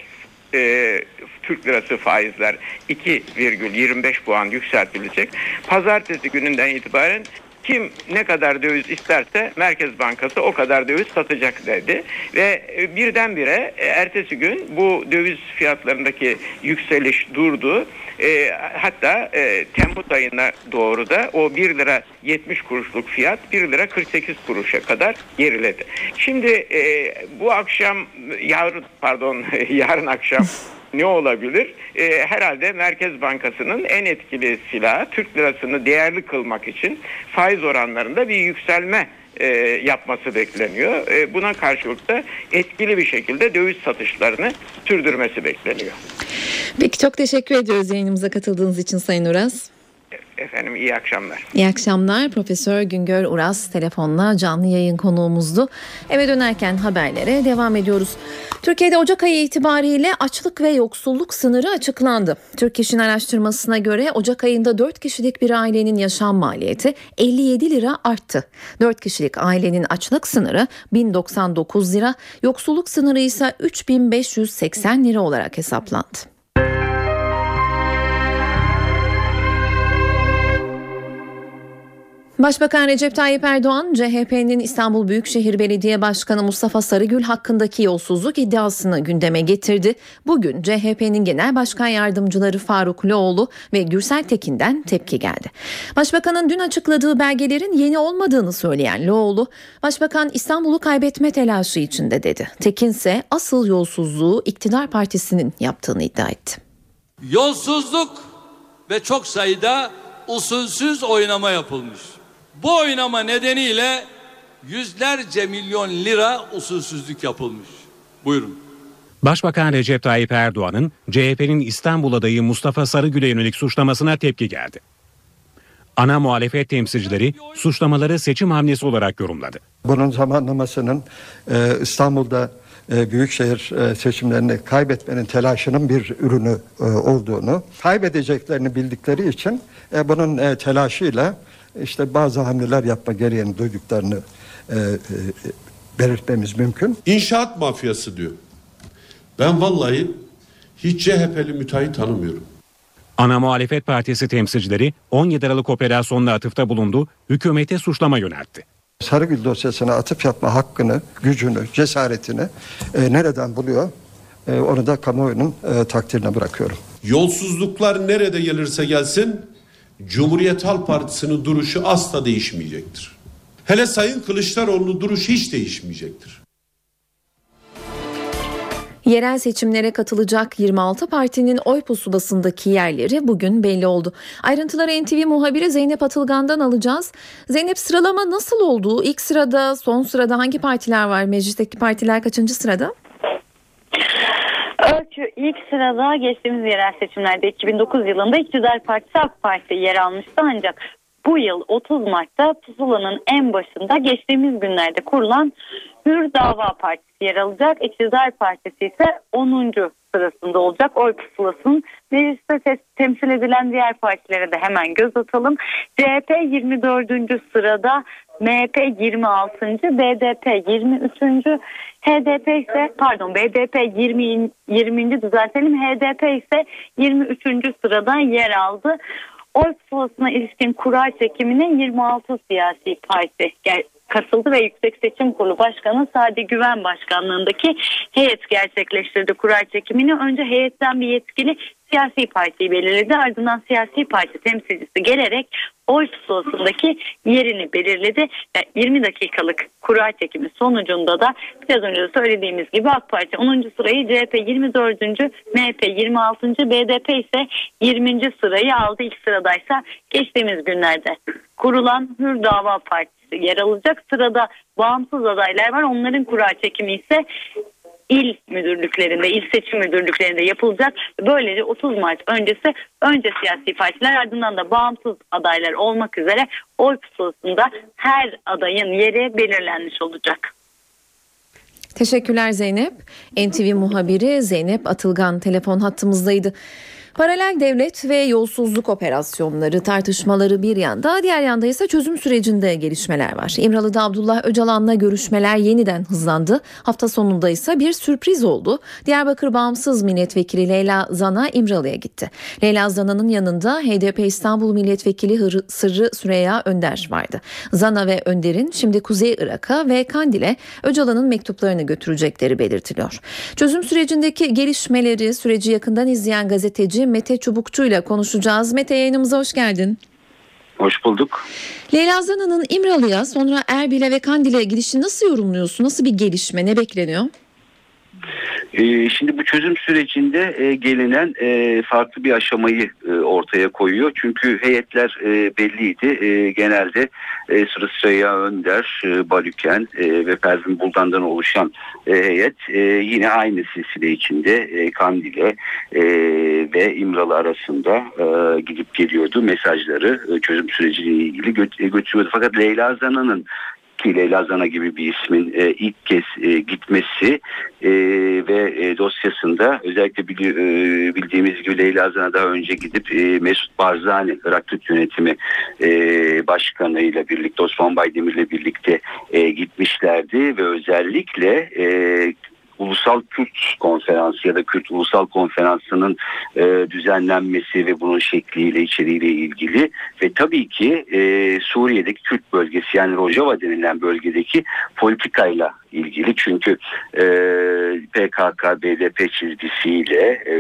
E, Türk lirası faizler 2,25 puan yükseltilecek. Pazartesi gününden itibaren kim ne kadar döviz isterse Merkez Bankası o kadar döviz satacak dedi. Ve e, birdenbire e, ertesi gün bu döviz fiyatlarındaki yükseliş durdu. E, hatta e, Temmuz ayına doğru da o 1 lira 70 kuruşluk fiyat 1 lira 48 kuruşa kadar geriledi. Şimdi e, bu akşam yarın pardon yarın akşam ne olabilir? E, herhalde Merkez Bankası'nın en etkili silahı Türk lirasını değerli kılmak için faiz oranlarında bir yükselme e, yapması bekleniyor. E, buna karşılık da etkili bir şekilde döviz satışlarını sürdürmesi bekleniyor. Peki çok teşekkür ediyoruz yayınımıza katıldığınız için Sayın Uras. Efendim iyi akşamlar. İyi akşamlar. Profesör Güngör Uras telefonla canlı yayın konuğumuzdu. Eve dönerken haberlere devam ediyoruz. Türkiye'de Ocak ayı itibariyle açlık ve yoksulluk sınırı açıklandı. Türk İş'in araştırmasına göre Ocak ayında 4 kişilik bir ailenin yaşam maliyeti 57 lira arttı. 4 kişilik ailenin açlık sınırı 1099 lira, yoksulluk sınırı ise 3580 lira olarak hesaplandı. Başbakan Recep Tayyip Erdoğan, CHP'nin İstanbul Büyükşehir Belediye Başkanı Mustafa Sarıgül hakkındaki yolsuzluk iddiasını gündeme getirdi. Bugün CHP'nin Genel Başkan Yardımcıları Faruk Loğlu ve Gürsel Tekin'den tepki geldi. Başbakanın dün açıkladığı belgelerin yeni olmadığını söyleyen Loğlu, Başbakan İstanbul'u kaybetme telaşı içinde dedi. Tekin ise asıl yolsuzluğu iktidar partisinin yaptığını iddia etti. Yolsuzluk ve çok sayıda usulsüz oynama yapılmış. Bu oynama nedeniyle yüzlerce milyon lira usulsüzlük yapılmış. Buyurun. Başbakan Recep Tayyip Erdoğan'ın CHP'nin İstanbul adayı Mustafa Sarıgül'e yönelik suçlamasına tepki geldi. Ana muhalefet temsilcileri suçlamaları seçim hamlesi olarak yorumladı. Bunun zamanlamasının e, İstanbul'da e, büyükşehir e, seçimlerini kaybetmenin telaşının bir ürünü e, olduğunu, kaybedeceklerini bildikleri için e, bunun e, telaşıyla işte bazı hamleler yapma gereğini duyduklarını e, e, belirtmemiz mümkün. İnşaat mafyası diyor. Ben vallahi hiç CHP'li müteahhit tanımıyorum. Ana Muhalefet Partisi temsilcileri 17 Aralık operasyonuna atıfta bulundu, hükümete suçlama yöneltti. Sarıgül dosyasına atıf yapma hakkını, gücünü, cesaretini e, nereden buluyor? E, onu da kamuoyunun e, takdirine bırakıyorum. Yolsuzluklar nerede gelirse gelsin Cumhuriyet Halk Partisi'nin duruşu asla değişmeyecektir. Hele Sayın Kılıçdaroğlu'nun duruşu hiç değişmeyecektir. Yerel seçimlere katılacak 26 partinin oy pusulasındaki yerleri bugün belli oldu. Ayrıntıları NTV muhabiri Zeynep Atılgan'dan alacağız. Zeynep sıralama nasıl oldu? İlk sırada, son sırada hangi partiler var? Meclisteki partiler kaçıncı sırada? Ölçü ilk sırada geçtiğimiz yerel seçimlerde 2009 yılında iktidar partisi AK Parti yer almıştı ancak bu yıl 30 Mart'ta pusulanın en başında geçtiğimiz günlerde kurulan Hür Dava Partisi yer alacak. İktidar Partisi ise 10. sırasında olacak. Oy pusulasının mecliste te- temsil edilen diğer partilere de hemen göz atalım. CHP 24. sırada, MHP 26. BDP 23. HDP ise pardon BDP 20. 20. düzeltelim. HDP ise 23. sırada yer aldı. Oy pusulasına ilişkin kura çekimine 26 siyasi parti katıldı ve Yüksek Seçim Kurulu Başkanı Sadi Güven Başkanlığındaki heyet gerçekleştirdi kura çekimini. Önce heyetten bir yetkili siyasi partiyi belirledi. Ardından siyasi parti temsilcisi gelerek oy pusulasındaki yerini belirledi. Ve 20 dakikalık kura çekimi sonucunda da biraz önce söylediğimiz gibi AK Parti 10. sırayı CHP 24. MHP 26. BDP ise 20. sırayı aldı. İlk sıradaysa geçtiğimiz günlerde kurulan Hür Dava Partisi yer alacak. Sırada bağımsız adaylar var. Onların kura çekimi ise il müdürlüklerinde, il seçim müdürlüklerinde yapılacak. Böylece 30 Mart öncesi önce siyasi partiler ardından da bağımsız adaylar olmak üzere oy pusulasında her adayın yeri belirlenmiş olacak. Teşekkürler Zeynep. NTV muhabiri Zeynep Atılgan telefon hattımızdaydı. Paralel devlet ve yolsuzluk operasyonları tartışmaları bir yanda, diğer yanda ise çözüm sürecinde gelişmeler var. İmralı'da Abdullah Öcalan'la görüşmeler yeniden hızlandı. Hafta sonunda ise bir sürpriz oldu. Diyarbakır Bağımsız Milletvekili Leyla Zana İmralı'ya gitti. Leyla Zana'nın yanında HDP İstanbul Milletvekili Hır- Sırrı Süreyya Önder vardı. Zana ve Önder'in şimdi Kuzey Irak'a ve Kandil'e Öcalan'ın mektuplarını götürecekleri belirtiliyor. Çözüm sürecindeki gelişmeleri süreci yakından izleyen gazeteci Mete Çubukçu ile konuşacağız. Mete yayınımıza hoş geldin. Hoş bulduk. Leyla Zana'nın İmralı'ya sonra Erbil'e ve Kandil'e gidişini nasıl yorumluyorsun? Nasıl bir gelişme? Ne bekleniyor? Ee, şimdi bu çözüm sürecinde e, gelinen e, farklı bir aşamayı e, ortaya koyuyor. Çünkü heyetler belliydi. Genelde Sırı Süreyya Önder, Balüken ve Pervin Buldan'dan oluşan heyet yine aynı silsile içinde Kandil'e ve İmralı arasında gidip geliyordu. Mesajları çözüm süreciyle ilgili gö- götürüyordu. Fakat Leyla Zana'nın ki Leyla Zana gibi bir ismin e, ilk kez e, gitmesi e, ve e, dosyasında özellikle bili- e, bildiğimiz gibi Leyla Zana daha önce gidip e, Mesut Barzani Irak Türk Yönetimi e, Başkanı ile birlikte Osman Baydemir ile birlikte e, gitmişlerdi ve özellikle e, Ulusal Kürt Konferansı ya da Kürt Ulusal Konferansı'nın e, düzenlenmesi ve bunun şekliyle içeriğiyle ilgili ve tabii ki e, Suriye'deki Kürt bölgesi yani Rojava denilen bölgedeki politikayla ilgili. Çünkü e, PKK BDP çizgisiyle e,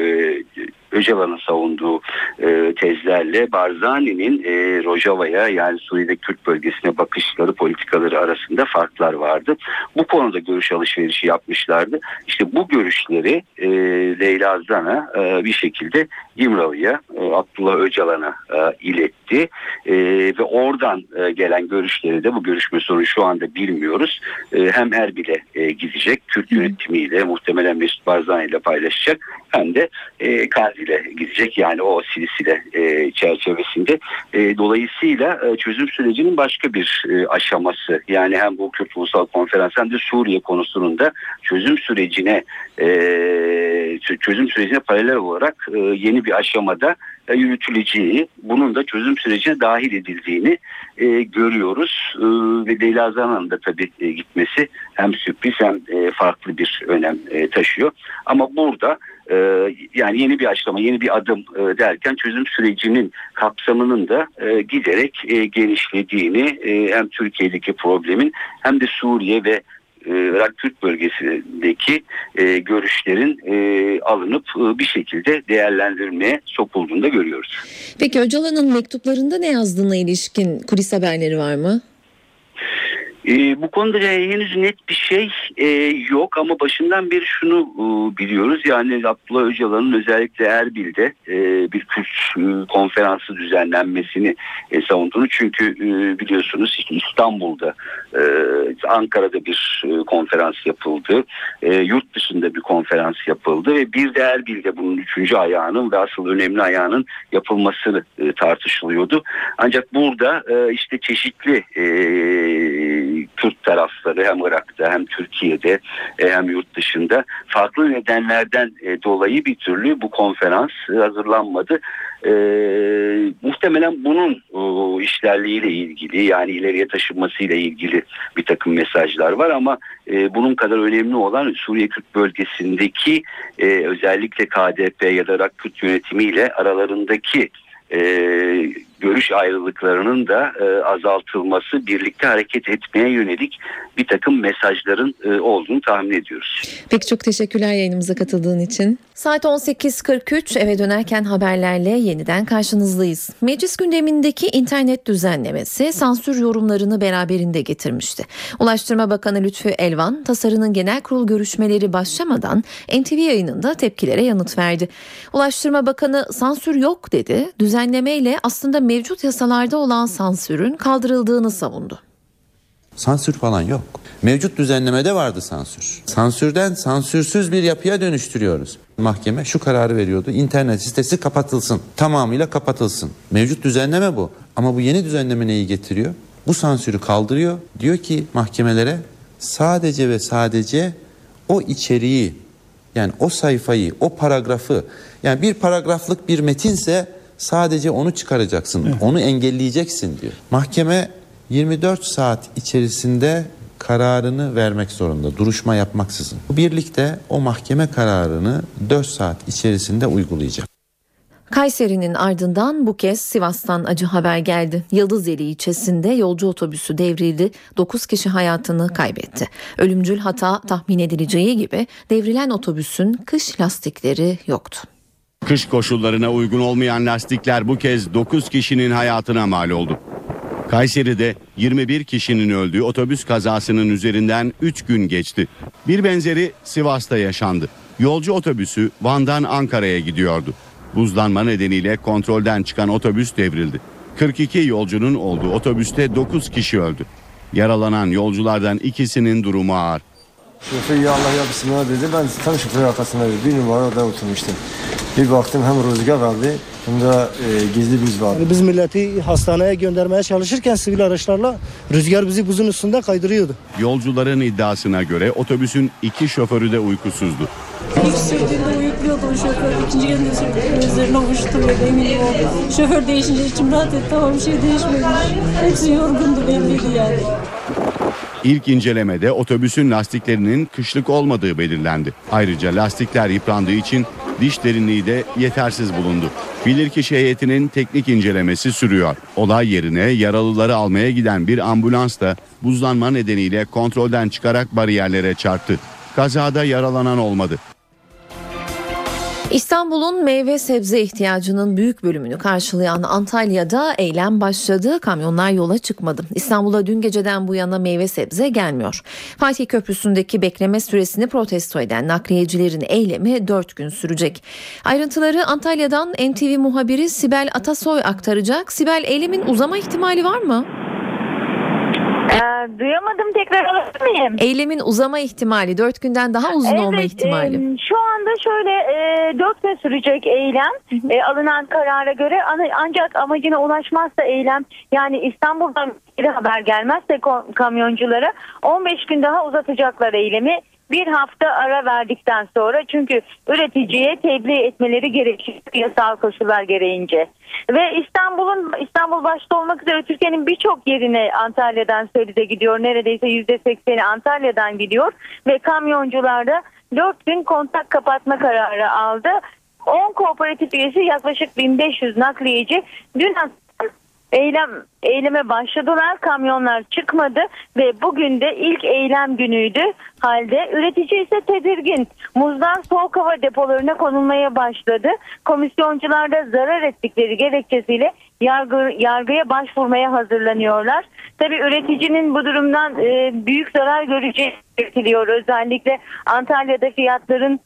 Öcalan'ın savunduğu e, tezlerle Barzani'nin e, Rojava'ya yani Suriye'de Kürt bölgesine bakışları politikaları arasında farklar vardı. Bu konuda görüş alışverişi yapmışlardı. İşte bu görüşleri e, Leyla Zana e, bir şekilde İmralı'ya e, Abdullah Öcalan'a e, iletti E, ve oradan e, gelen görüşleri de bu görüşme sonu şu anda bilmiyoruz. E, hem Erbil'e e, gidecek Kürt yönetimiyle muhtemelen Mesut Barzani ile paylaşacak hem de e, Kandil'e gidecek yani o silsile e, çerçevesinde. E, dolayısıyla e, çözüm sürecinin başka bir e, aşaması yani hem bu Kürt Ulusal Konferans hem de Suriye konusunun da çözüm sürecine e, çö- çözüm sürecine paralel olarak e, yeni bir aşamada e, yürütüleceği, bunun da çözüm sürecine dahil edildiğini e, görüyoruz. E, ve Leyla Zana'nın da tabii e, gitmesi hem sürpriz hem e, farklı bir önem e, taşıyor. Ama burada e, yani yeni bir aşama, yeni bir adım e, derken çözüm sürecinin kapsamının da e, giderek e, genişlediğini hem Türkiye'deki problemin hem de Suriye ve Irak Kürt bölgesindeki görüşlerin alınıp bir şekilde değerlendirmeye sokulduğunu da görüyoruz. Peki Öcalan'ın mektuplarında ne yazdığına ilişkin kulis haberleri var mı? E, bu konuda henüz net bir şey e, yok ama başından beri şunu e, biliyoruz. Yani Abdullah Öcalan'ın özellikle Erbil'de e, bir Kürt e, konferansı düzenlenmesini e, savunduğunu. Çünkü e, biliyorsunuz İstanbul'da, e, Ankara'da bir e, konferans yapıldı. E, yurt dışında bir konferans yapıldı ve bir de Erbil'de bunun üçüncü ayağının ve asıl önemli ayağının yapılması e, tartışılıyordu. Ancak burada e, işte çeşitli e, Kürt tarafları hem Irak'ta hem Türkiye'de e, hem yurt dışında farklı nedenlerden e, dolayı bir türlü bu konferans e, hazırlanmadı. E, muhtemelen bunun o, işlerliğiyle ilgili yani ileriye taşınmasıyla ilgili bir takım mesajlar var ama e, bunun kadar önemli olan Suriye Kürt bölgesindeki e, özellikle KDP ya da Irak Kürt yönetimiyle aralarındaki e, görüş ayrılıklarının da e, azaltılması, birlikte hareket etmeye yönelik bir takım mesajların e, olduğunu tahmin ediyoruz. Peki çok teşekkürler yayınımıza katıldığın için. Saat 18.43 eve dönerken haberlerle yeniden karşınızdayız. Meclis gündemindeki internet düzenlemesi sansür yorumlarını beraberinde getirmişti. Ulaştırma Bakanı Lütfü Elvan tasarının genel kurul görüşmeleri başlamadan NTV yayınında tepkilere yanıt verdi. Ulaştırma Bakanı sansür yok dedi. Düzenlemeyle aslında mevcut yasalarda olan sansürün kaldırıldığını savundu. Sansür falan yok. Mevcut düzenlemede vardı sansür. Sansürden sansürsüz bir yapıya dönüştürüyoruz. Mahkeme şu kararı veriyordu. İnternet sitesi kapatılsın. Tamamıyla kapatılsın. Mevcut düzenleme bu. Ama bu yeni düzenleme neyi getiriyor? Bu sansürü kaldırıyor. Diyor ki mahkemelere sadece ve sadece o içeriği yani o sayfayı, o paragrafı yani bir paragraflık bir metinse sadece onu çıkaracaksın. Evet. Onu engelleyeceksin diyor. Mahkeme 24 saat içerisinde kararını vermek zorunda duruşma yapmaksızın. Birlikte o mahkeme kararını 4 saat içerisinde uygulayacak. Kayseri'nin ardından bu kez Sivas'tan acı haber geldi. Yıldızeli ilçesinde yolcu otobüsü devrildi. 9 kişi hayatını kaybetti. Ölümcül hata tahmin edileceği gibi devrilen otobüsün kış lastikleri yoktu. Kış koşullarına uygun olmayan lastikler bu kez 9 kişinin hayatına mal oldu. Kayseri'de 21 kişinin öldüğü otobüs kazasının üzerinden 3 gün geçti. Bir benzeri Sivas'ta yaşandı. Yolcu otobüsü Van'dan Ankara'ya gidiyordu. Buzlanma nedeniyle kontrolden çıkan otobüs devrildi. 42 yolcunun olduğu otobüste 9 kişi öldü. Yaralanan yolculardan ikisinin durumu ağır. Şoför ya Allah ya Bismillah dedi. Ben tam şoför arkasına bir numarada oturmuştum. Bir baktım hem rüzgar vardı hem de e, gizli buz vardı. Yani biz milleti hastaneye göndermeye çalışırken sivil araçlarla rüzgar bizi buzun üstünde kaydırıyordu. Yolcuların iddiasına göre otobüsün iki şoförü de uykusuzdu. İlk sürdüğünde uyukluyordu o şoför. İkinci geldiğinde sürdüğünde üzerine uçtu böyle eminim oldu. Şoför değişince içim rahat etti ama bir şey değişmedi. Hepsi yorgundu belliydi yani. İlk incelemede otobüsün lastiklerinin kışlık olmadığı belirlendi. Ayrıca lastikler yıprandığı için diş derinliği de yetersiz bulundu. Bilirkişi heyetinin teknik incelemesi sürüyor. Olay yerine yaralıları almaya giden bir ambulans da buzlanma nedeniyle kontrolden çıkarak bariyerlere çarptı. Kazada yaralanan olmadı. İstanbul'un meyve sebze ihtiyacının büyük bölümünü karşılayan Antalya'da eylem başladı. Kamyonlar yola çıkmadı. İstanbul'a dün geceden bu yana meyve sebze gelmiyor. Fatih Köprüsü'ndeki bekleme süresini protesto eden nakliyecilerin eylemi 4 gün sürecek. Ayrıntıları Antalya'dan NTV muhabiri Sibel Atasoy aktaracak. Sibel eylemin uzama ihtimali var mı? Ee, duyamadım tekrar alabilir miyim? Eylemin uzama ihtimali, dört günden daha uzun evet, olma ihtimali. E, şu anda şöyle e, dört gün sürecek eylem e, alınan karara göre ancak amacına ulaşmazsa eylem yani İstanbul'dan bir haber gelmezse kamyonculara 15 gün daha uzatacaklar eylemi bir hafta ara verdikten sonra çünkü üreticiye tebliğ etmeleri gerekiyor yasal koşullar gereğince. Ve İstanbul'un İstanbul başta olmak üzere Türkiye'nin birçok yerine Antalya'dan Söğüt'e gidiyor. Neredeyse %80'i Antalya'dan gidiyor ve kamyoncular da 4 gün kontak kapatma kararı aldı. 10 kooperatif üyesi yaklaşık 1500 nakliyeci dün eylem eyleme başladılar. Kamyonlar çıkmadı ve bugün de ilk eylem günüydü. Halde üretici ise tedirgin. Muzdan soğuk hava depolarına konulmaya başladı. Komisyoncular da zarar ettikleri gerekçesiyle yargı, yargıya başvurmaya hazırlanıyorlar. Tabi üreticinin bu durumdan e, büyük zarar göreceği belirtiliyor. Özellikle Antalya'da fiyatların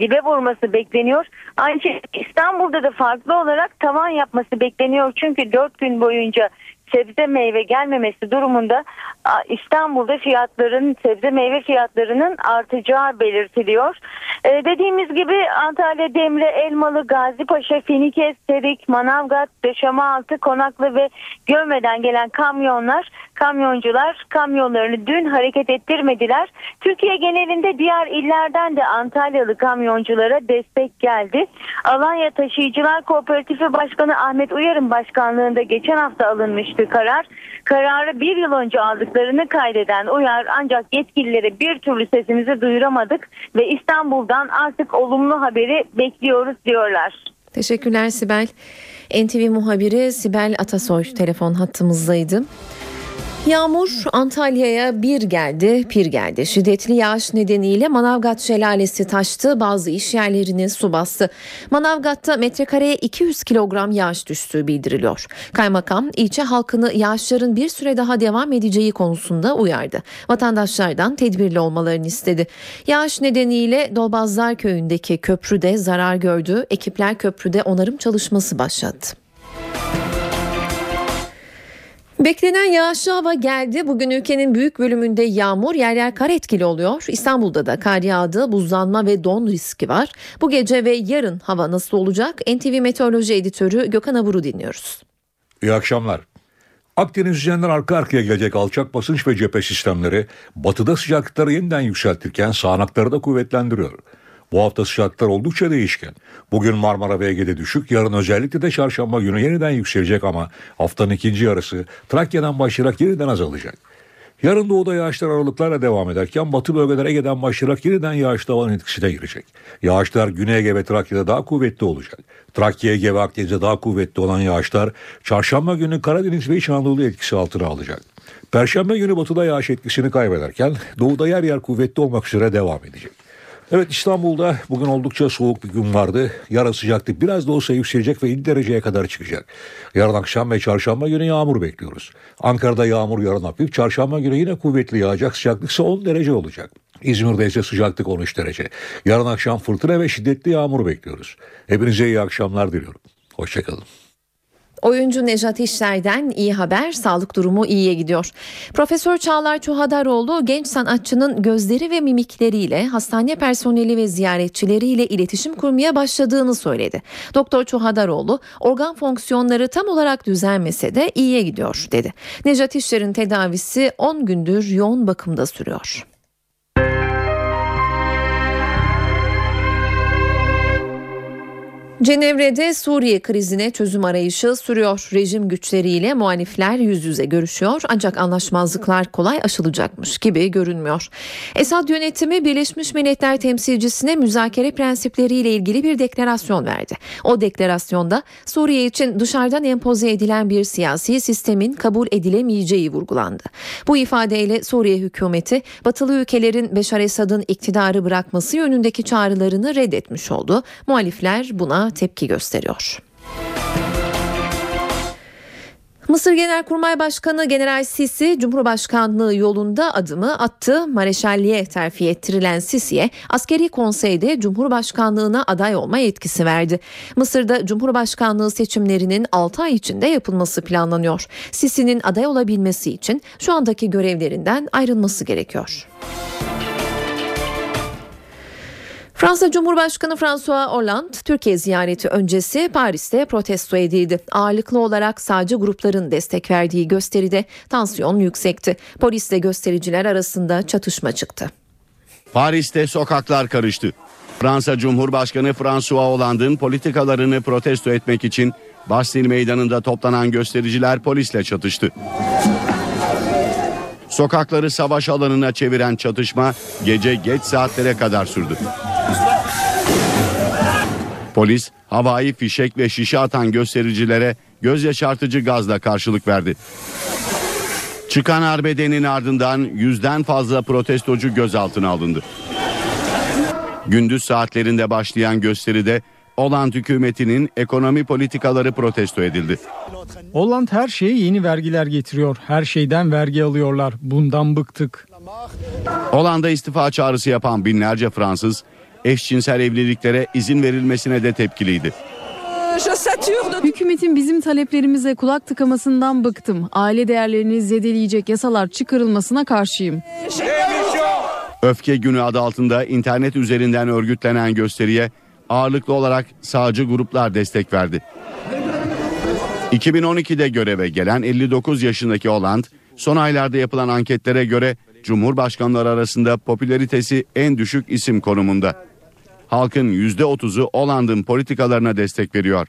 dibe vurması bekleniyor. Aynı şey İstanbul'da da farklı olarak tavan yapması bekleniyor. Çünkü 4 gün boyunca sebze meyve gelmemesi durumunda İstanbul'da fiyatların sebze meyve fiyatlarının artacağı belirtiliyor. Ee, dediğimiz gibi Antalya, Demre, Elmalı, Gazipaşa, Finike, Serik, Manavgat, Döşemealtı, Konaklı ve Gömme'den gelen kamyonlar, kamyoncular kamyonlarını dün hareket ettirmediler. Türkiye genelinde diğer illerden de Antalyalı kamyonculara destek geldi. Alanya Taşıyıcılar Kooperatifi Başkanı Ahmet Uyar'ın başkanlığında geçen hafta alınmıştı karar. Kararı bir yıl önce aldıklarını kaydeden Uyar ancak yetkililere bir türlü sesimizi duyuramadık ve İstanbul'dan artık olumlu haberi bekliyoruz diyorlar. Teşekkürler Sibel. NTV muhabiri Sibel Atasoy telefon hattımızdaydı. Yağmur Antalya'ya bir geldi, pir geldi. Şiddetli yağış nedeniyle Manavgat şelalesi taştı, bazı iş yerlerini su bastı. Manavgat'ta metrekareye 200 kilogram yağış düştüğü bildiriliyor. Kaymakam ilçe halkını yağışların bir süre daha devam edeceği konusunda uyardı. Vatandaşlardan tedbirli olmalarını istedi. Yağış nedeniyle Dolbazlar köyündeki köprüde zarar gördü. Ekipler köprüde onarım çalışması başlattı. Beklenen yağışlı hava geldi. Bugün ülkenin büyük bölümünde yağmur yer yer kar etkili oluyor. İstanbul'da da kar yağdı, buzlanma ve don riski var. Bu gece ve yarın hava nasıl olacak? NTV Meteoroloji Editörü Gökhan Abur'u dinliyoruz. İyi akşamlar. Akdeniz üzerinden arka arkaya gelecek alçak basınç ve cephe sistemleri batıda sıcaklıkları yeniden yükseltirken sağanakları da kuvvetlendiriyor. Bu hafta sıcaklıklar oldukça değişken. Bugün Marmara ve Ege'de düşük, yarın özellikle de çarşamba günü yeniden yükselecek ama haftanın ikinci yarısı Trakya'dan başlayarak yeniden azalacak. Yarın doğuda yağışlar aralıklarla devam ederken batı bölgeler Ege'den başlayarak yeniden yağışlı havanın etkisine girecek. Yağışlar Güney Ege ve Trakya'da daha kuvvetli olacak. Trakya, Ege ve Akdeniz'de daha kuvvetli olan yağışlar çarşamba günü Karadeniz ve İç Anadolu etkisi altına alacak. Perşembe günü batıda yağış etkisini kaybederken doğuda yer yer kuvvetli olmak üzere devam edecek. Evet İstanbul'da bugün oldukça soğuk bir gün vardı. Yarın sıcaklık biraz da olsa yükselecek ve 7 dereceye kadar çıkacak. Yarın akşam ve çarşamba günü yağmur bekliyoruz. Ankara'da yağmur yarın hafif. Çarşamba günü yine kuvvetli yağacak. Sıcaklık ise 10 derece olacak. İzmir'de ise sıcaklık 13 derece. Yarın akşam fırtına ve şiddetli yağmur bekliyoruz. Hepinize iyi akşamlar diliyorum. Hoşçakalın. Oyuncu Nejat İşler'den iyi haber, sağlık durumu iyiye gidiyor. Profesör Çağlar Çuhadaroğlu genç sanatçının gözleri ve mimikleriyle hastane personeli ve ziyaretçileriyle iletişim kurmaya başladığını söyledi. Doktor Çuhadaroğlu organ fonksiyonları tam olarak düzelmese de iyiye gidiyor dedi. Nejat İşler'in tedavisi 10 gündür yoğun bakımda sürüyor. Cenevre'de Suriye krizine çözüm arayışı sürüyor. Rejim güçleriyle muhalifler yüz yüze görüşüyor ancak anlaşmazlıklar kolay aşılacakmış gibi görünmüyor. Esad yönetimi Birleşmiş Milletler temsilcisine müzakere prensipleriyle ilgili bir deklarasyon verdi. O deklarasyonda Suriye için dışarıdan empoze edilen bir siyasi sistemin kabul edilemeyeceği vurgulandı. Bu ifadeyle Suriye hükümeti batılı ülkelerin Beşar Esad'ın iktidarı bırakması yönündeki çağrılarını reddetmiş oldu. Muhalifler buna tepki gösteriyor. Mısır Genelkurmay Başkanı General Sisi Cumhurbaşkanlığı yolunda adımı attı. Mareşalliğe terfi ettirilen Sisi'ye askeri konseyde Cumhurbaşkanlığına aday olma yetkisi verdi. Mısır'da Cumhurbaşkanlığı seçimlerinin 6 ay içinde yapılması planlanıyor. Sisi'nin aday olabilmesi için şu andaki görevlerinden ayrılması gerekiyor. Fransa Cumhurbaşkanı François Hollande Türkiye ziyareti öncesi Paris'te protesto edildi. Ağırlıklı olarak sağcı grupların destek verdiği gösteride tansiyon yüksekti. Polisle göstericiler arasında çatışma çıktı. Paris'te sokaklar karıştı. Fransa Cumhurbaşkanı François Hollande'ın politikalarını protesto etmek için Bastille Meydanı'nda toplanan göstericiler polisle çatıştı. Sokakları savaş alanına çeviren çatışma gece geç saatlere kadar sürdü. Polis havai fişek ve şişe atan göstericilere göz yaşartıcı gazla karşılık verdi. Çıkan arbedenin ardından yüzden fazla protestocu gözaltına alındı. Gündüz saatlerinde başlayan gösteride Hollande hükümetinin ekonomi politikaları protesto edildi. Hollande her şeye yeni vergiler getiriyor. Her şeyden vergi alıyorlar. Bundan bıktık. Hollanda istifa çağrısı yapan binlerce Fransız eşcinsel evliliklere izin verilmesine de tepkiliydi. Hükümetin bizim taleplerimize kulak tıkamasından bıktım. Aile değerlerini zedeleyecek yasalar çıkarılmasına karşıyım. Öfke Günü adı altında internet üzerinden örgütlenen gösteriye ağırlıklı olarak sağcı gruplar destek verdi. 2012'de göreve gelen 59 yaşındaki Hollande son aylarda yapılan anketlere göre Cumhurbaşkanları arasında popülaritesi en düşük isim konumunda. Halkın %30'u Hollande'ın politikalarına destek veriyor.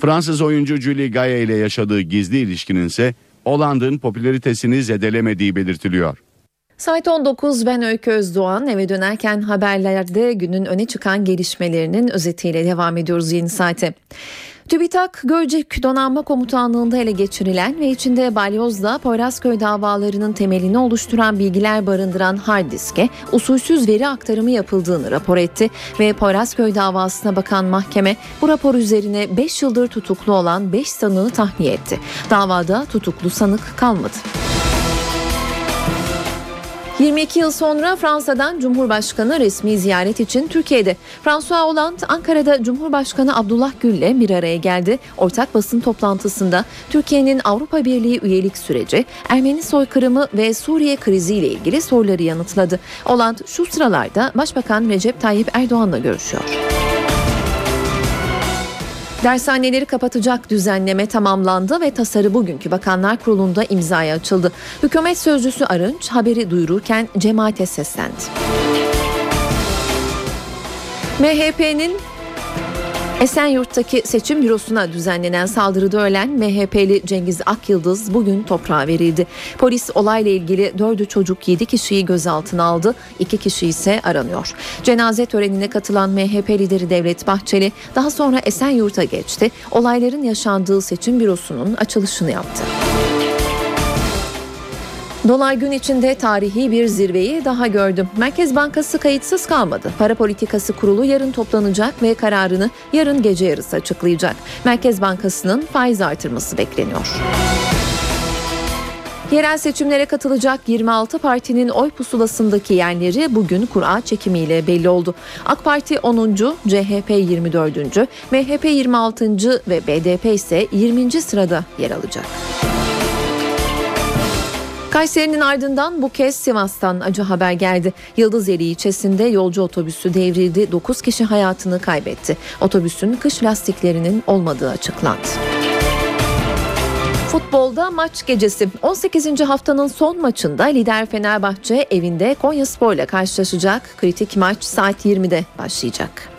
Fransız oyuncu Julie Gaye ile yaşadığı gizli ilişkinin ise Hollande'ın popülaritesini zedelemediği belirtiliyor. Saat 19 ben Öykü Özdoğan eve dönerken haberlerde günün öne çıkan gelişmelerinin özetiyle devam ediyoruz yeni saate. TÜBİTAK Gölcük Donanma Komutanlığı'nda ele geçirilen ve içinde Balyoz'la Poyrazköy davalarının temelini oluşturan bilgiler barındıran hard diske usulsüz veri aktarımı yapıldığını rapor etti ve Poyrazköy davasına bakan mahkeme bu rapor üzerine 5 yıldır tutuklu olan 5 sanığı tahliye etti. Davada tutuklu sanık kalmadı. 22 yıl sonra Fransa'dan Cumhurbaşkanı resmi ziyaret için Türkiye'de. François Hollande Ankara'da Cumhurbaşkanı Abdullah Gül'le bir araya geldi. Ortak basın toplantısında Türkiye'nin Avrupa Birliği üyelik süreci, Ermeni soykırımı ve Suriye kriziyle ilgili soruları yanıtladı. Hollande şu sıralarda Başbakan Recep Tayyip Erdoğan'la görüşüyor. Dershaneleri kapatacak düzenleme tamamlandı ve tasarı bugünkü Bakanlar Kurulu'nda imzaya açıldı. Hükümet sözcüsü Arınç haberi duyururken cemaate seslendi. MHP'nin Esenyurt'taki seçim bürosuna düzenlenen saldırıda ölen MHP'li Cengiz Akyıldız bugün toprağa verildi. Polis olayla ilgili 4'ü çocuk 7 kişiyi gözaltına aldı, 2 kişi ise aranıyor. Cenaze törenine katılan MHP lideri Devlet Bahçeli daha sonra Esenyurt'a geçti. Olayların yaşandığı seçim bürosunun açılışını yaptı. Dolar gün içinde tarihi bir zirveyi daha gördüm. Merkez Bankası kayıtsız kalmadı. Para Politikası Kurulu yarın toplanacak ve kararını yarın gece yarısı açıklayacak. Merkez Bankası'nın faiz artırması bekleniyor. Yerel seçimlere katılacak 26 partinin oy pusulasındaki yerleri bugün kura çekimiyle belli oldu. AK Parti 10. CHP 24. MHP 26. ve BDP ise 20. sırada yer alacak. Kayseri'nin ardından bu kez Sivas'tan acı haber geldi. Yıldızeli ilçesinde yolcu otobüsü devrildi. 9 kişi hayatını kaybetti. Otobüsün kış lastiklerinin olmadığı açıklandı. Futbolda maç gecesi 18. haftanın son maçında lider Fenerbahçe evinde Konyaspor ile karşılaşacak. Kritik maç saat 20'de başlayacak.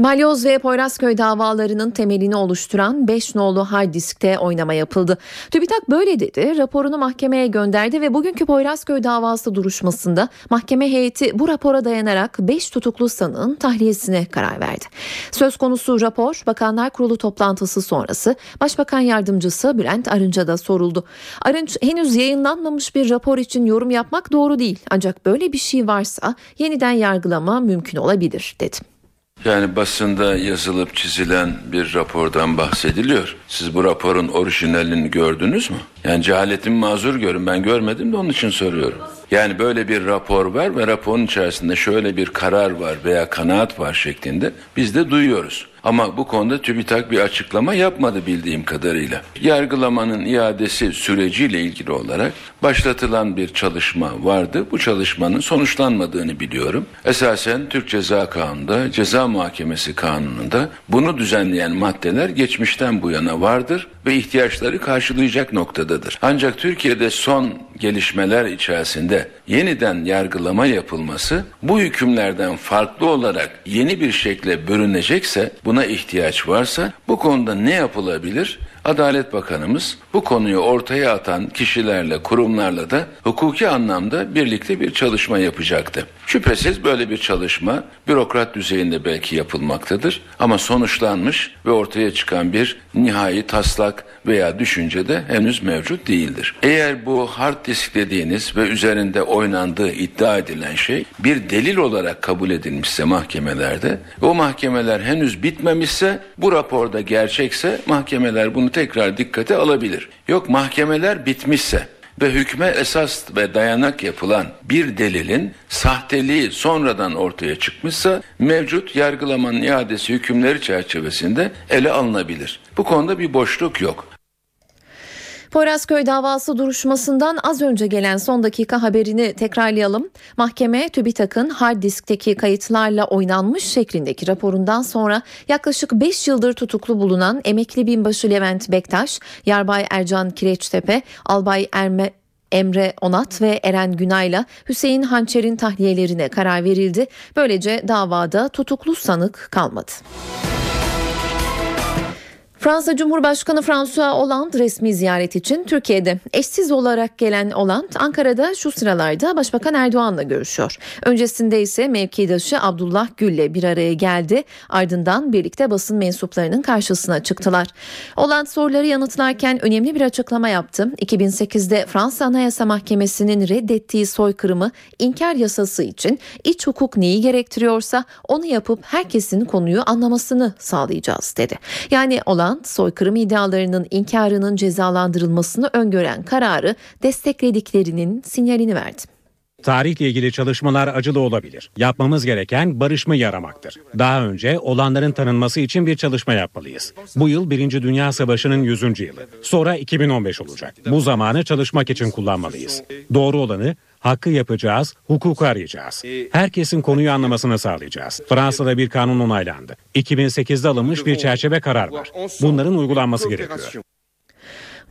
Balyoz ve Poyrazköy davalarının temelini oluşturan 5 nolu hard diskte oynama yapıldı. TÜBİTAK böyle dedi, raporunu mahkemeye gönderdi ve bugünkü Poyrazköy davası duruşmasında mahkeme heyeti bu rapora dayanarak 5 tutuklu sanığın tahliyesine karar verdi. Söz konusu rapor Bakanlar Kurulu toplantısı sonrası Başbakan Yardımcısı Bülent Arınç'a da soruldu. Arınç henüz yayınlanmamış bir rapor için yorum yapmak doğru değil ancak böyle bir şey varsa yeniden yargılama mümkün olabilir dedi. Yani basında yazılıp çizilen bir rapordan bahsediliyor. Siz bu raporun orijinalini gördünüz mü? Yani cehaletimi mazur görün ben görmedim de onun için soruyorum. Yani böyle bir rapor var ve raporun içerisinde şöyle bir karar var veya kanaat var şeklinde biz de duyuyoruz. Ama bu konuda TÜBİTAK bir açıklama yapmadı bildiğim kadarıyla. Yargılamanın iadesi süreciyle ilgili olarak başlatılan bir çalışma vardı. Bu çalışmanın sonuçlanmadığını biliyorum. Esasen Türk Ceza Kanunu'nda, Ceza Muhakemesi Kanunu'nda bunu düzenleyen maddeler geçmişten bu yana vardır ve ihtiyaçları karşılayacak noktadadır. Ancak Türkiye'de son gelişmeler içerisinde yeniden yargılama yapılması bu hükümlerden farklı olarak yeni bir şekle bürünecekse buna ihtiyaç varsa bu konuda ne yapılabilir? Adalet Bakanımız bu konuyu ortaya atan kişilerle, kurumlarla da hukuki anlamda birlikte bir çalışma yapacaktı. Şüphesiz böyle bir çalışma bürokrat düzeyinde belki yapılmaktadır ama sonuçlanmış ve ortaya çıkan bir nihai taslak veya düşünce de henüz mevcut değildir. Eğer bu hard disk dediğiniz ve üzerinde oynandığı iddia edilen şey bir delil olarak kabul edilmişse mahkemelerde o mahkemeler henüz bitmemişse bu raporda gerçekse mahkemeler bunu tekrar dikkate alabilir. Yok mahkemeler bitmişse ve hükme esas ve dayanak yapılan bir delilin sahteliği sonradan ortaya çıkmışsa mevcut yargılamanın iadesi hükümleri çerçevesinde ele alınabilir. Bu konuda bir boşluk yok. Poyrazköy davası duruşmasından az önce gelen son dakika haberini tekrarlayalım. Mahkeme TÜBİTAK'ın hard diskteki kayıtlarla oynanmış şeklindeki raporundan sonra yaklaşık 5 yıldır tutuklu bulunan emekli binbaşı Levent Bektaş, Yarbay Ercan Kireçtepe, Albay Erme Emre Onat ve Eren Günay'la Hüseyin Hançer'in tahliyelerine karar verildi. Böylece davada tutuklu sanık kalmadı. Fransa Cumhurbaşkanı François Hollande resmi ziyaret için Türkiye'de. Eşsiz olarak gelen Hollande Ankara'da şu sıralarda Başbakan Erdoğan'la görüşüyor. Öncesinde ise mevkidaşı Abdullah Gül'le bir araya geldi. Ardından birlikte basın mensuplarının karşısına çıktılar. Hollande soruları yanıtlarken önemli bir açıklama yaptı. 2008'de Fransa Anayasa Mahkemesi'nin reddettiği soykırımı inkar yasası için iç hukuk neyi gerektiriyorsa onu yapıp herkesin konuyu anlamasını sağlayacağız dedi. Yani Hollande soykırım iddialarının inkarının cezalandırılmasını öngören kararı desteklediklerinin sinyalini verdi. Tarihle ilgili çalışmalar acılı olabilir. Yapmamız gereken barışmayı aramaktır. Daha önce olanların tanınması için bir çalışma yapmalıyız. Bu yıl 1. Dünya Savaşı'nın 100. yılı. Sonra 2015 olacak. Bu zamanı çalışmak için kullanmalıyız. Doğru olanı hakkı yapacağız, hukuku arayacağız. Herkesin konuyu anlamasını sağlayacağız. Fransa'da bir kanun onaylandı. 2008'de alınmış bir çerçeve karar var. Bunların uygulanması gerekiyor.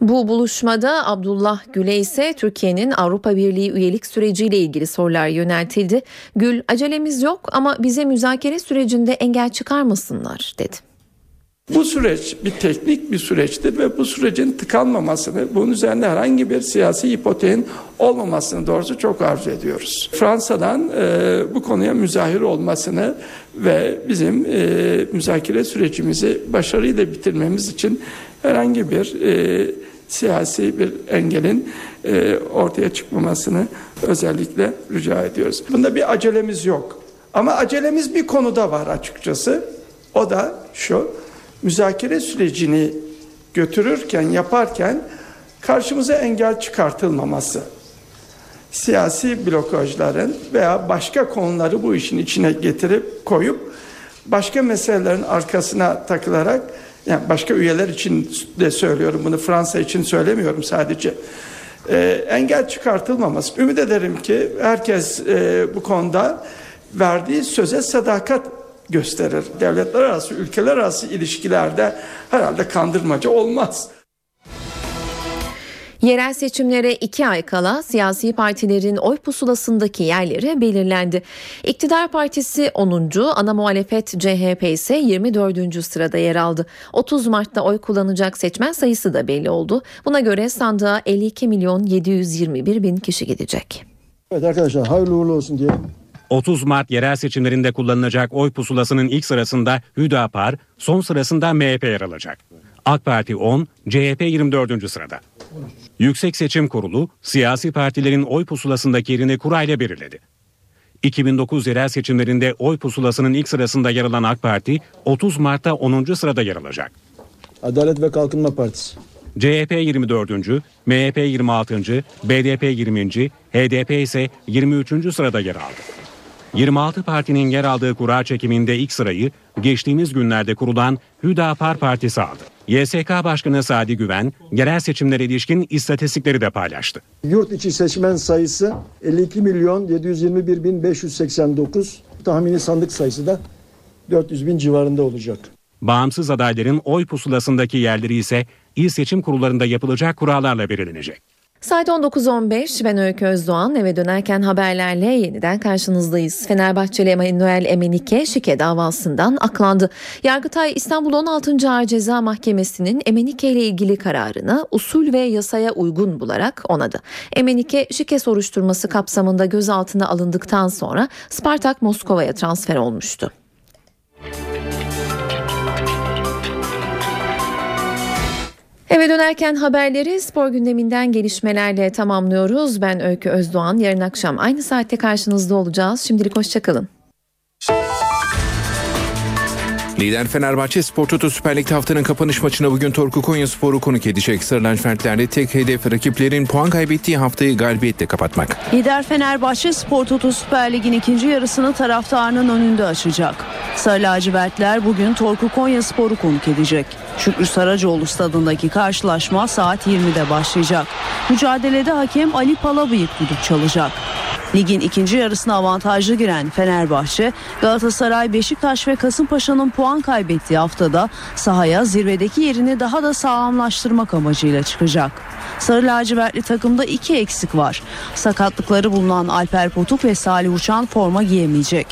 Bu buluşmada Abdullah Gül'e ise Türkiye'nin Avrupa Birliği üyelik süreciyle ilgili sorular yöneltildi. Gül acelemiz yok ama bize müzakere sürecinde engel çıkarmasınlar dedi. Bu süreç bir teknik bir süreçtir ve bu sürecin tıkanmamasını, bunun üzerinde herhangi bir siyasi hipoteğin olmamasını doğrusu çok arzu ediyoruz. Fransa'dan e, bu konuya müzahir olmasını ve bizim e, müzakere sürecimizi başarıyla bitirmemiz için herhangi bir e, siyasi bir engelin e, ortaya çıkmamasını özellikle rica ediyoruz. Bunda bir acelemiz yok. Ama acelemiz bir konuda var açıkçası. O da şu, müzakere sürecini götürürken, yaparken karşımıza engel çıkartılmaması. Siyasi blokajların veya başka konuları bu işin içine getirip koyup başka meselelerin arkasına takılarak yani başka üyeler için de söylüyorum bunu Fransa için söylemiyorum sadece. Ee, engel çıkartılmaması. Ümit ederim ki herkes e, bu konuda verdiği söze sadakat gösterir. Devletler arası, ülkeler arası ilişkilerde herhalde kandırmaca olmaz. Yerel seçimlere iki ay kala siyasi partilerin oy pusulasındaki yerleri belirlendi. İktidar Partisi 10. ana muhalefet CHP ise 24. sırada yer aldı. 30 Mart'ta oy kullanacak seçmen sayısı da belli oldu. Buna göre sandığa 52 milyon 721 bin kişi gidecek. Evet arkadaşlar hayırlı uğurlu olsun diye. 30 Mart yerel seçimlerinde kullanılacak oy pusulasının ilk sırasında Hüdapar, son sırasında MHP yer alacak. AK Parti 10, CHP 24. sırada. Yüksek Seçim Kurulu siyasi partilerin oy pusulasındaki yerini kurayla belirledi. 2009 yerel seçimlerinde oy pusulasının ilk sırasında yer alan AK Parti 30 Mart'ta 10. sırada yer alacak. Adalet ve Kalkınma Partisi. CHP 24. MHP 26. BDP 20. HDP ise 23. sırada yer aldı. 26 partinin yer aldığı kura çekiminde ilk sırayı geçtiğimiz günlerde kurulan Hüdapar Partisi aldı. YSK Başkanı Sadi Güven, yerel seçimlere ilişkin istatistikleri de paylaştı. Yurt içi seçmen sayısı 52 milyon 721 bin 589. Tahmini sandık sayısı da 400 bin civarında olacak. Bağımsız adayların oy pusulasındaki yerleri ise il seçim kurullarında yapılacak kurallarla belirlenecek. Saat 19.15 ben Öykü Özdoğan eve dönerken haberlerle yeniden karşınızdayız. Fenerbahçeli Emanuel Emenike şike davasından aklandı. Yargıtay İstanbul 16. Ağır Ceza Mahkemesi'nin Emenike ile ilgili kararını usul ve yasaya uygun bularak onadı. Emenike şike soruşturması kapsamında gözaltına alındıktan sonra Spartak Moskova'ya transfer olmuştu. Eve dönerken haberleri spor gündeminden gelişmelerle tamamlıyoruz. Ben Öykü Özdoğan. Yarın akşam aynı saatte karşınızda olacağız. Şimdilik hoşçakalın. Lider Fenerbahçe Spor Toto Süper Lig'de haftanın kapanış maçına bugün Torku Konya Sporu konuk edecek. Sarı lacivertlerde tek hedef rakiplerin puan kaybettiği haftayı galibiyetle kapatmak. Lider Fenerbahçe Spor Toto Süper Lig'in ikinci yarısını taraftarının önünde açacak. Sarı lacivertler bugün Torku Konya Sporu konuk edecek. Şükrü Saracoğlu stadındaki karşılaşma saat 20'de başlayacak. Mücadelede hakem Ali Palabıyık düdük çalacak. Ligin ikinci yarısına avantajlı giren Fenerbahçe, Galatasaray, Beşiktaş ve Kasımpaşa'nın puan kaybettiği haftada sahaya zirvedeki yerini daha da sağlamlaştırmak amacıyla çıkacak. Sarı lacivertli takımda iki eksik var. Sakatlıkları bulunan Alper Potuk ve Salih Uçan forma giyemeyecek.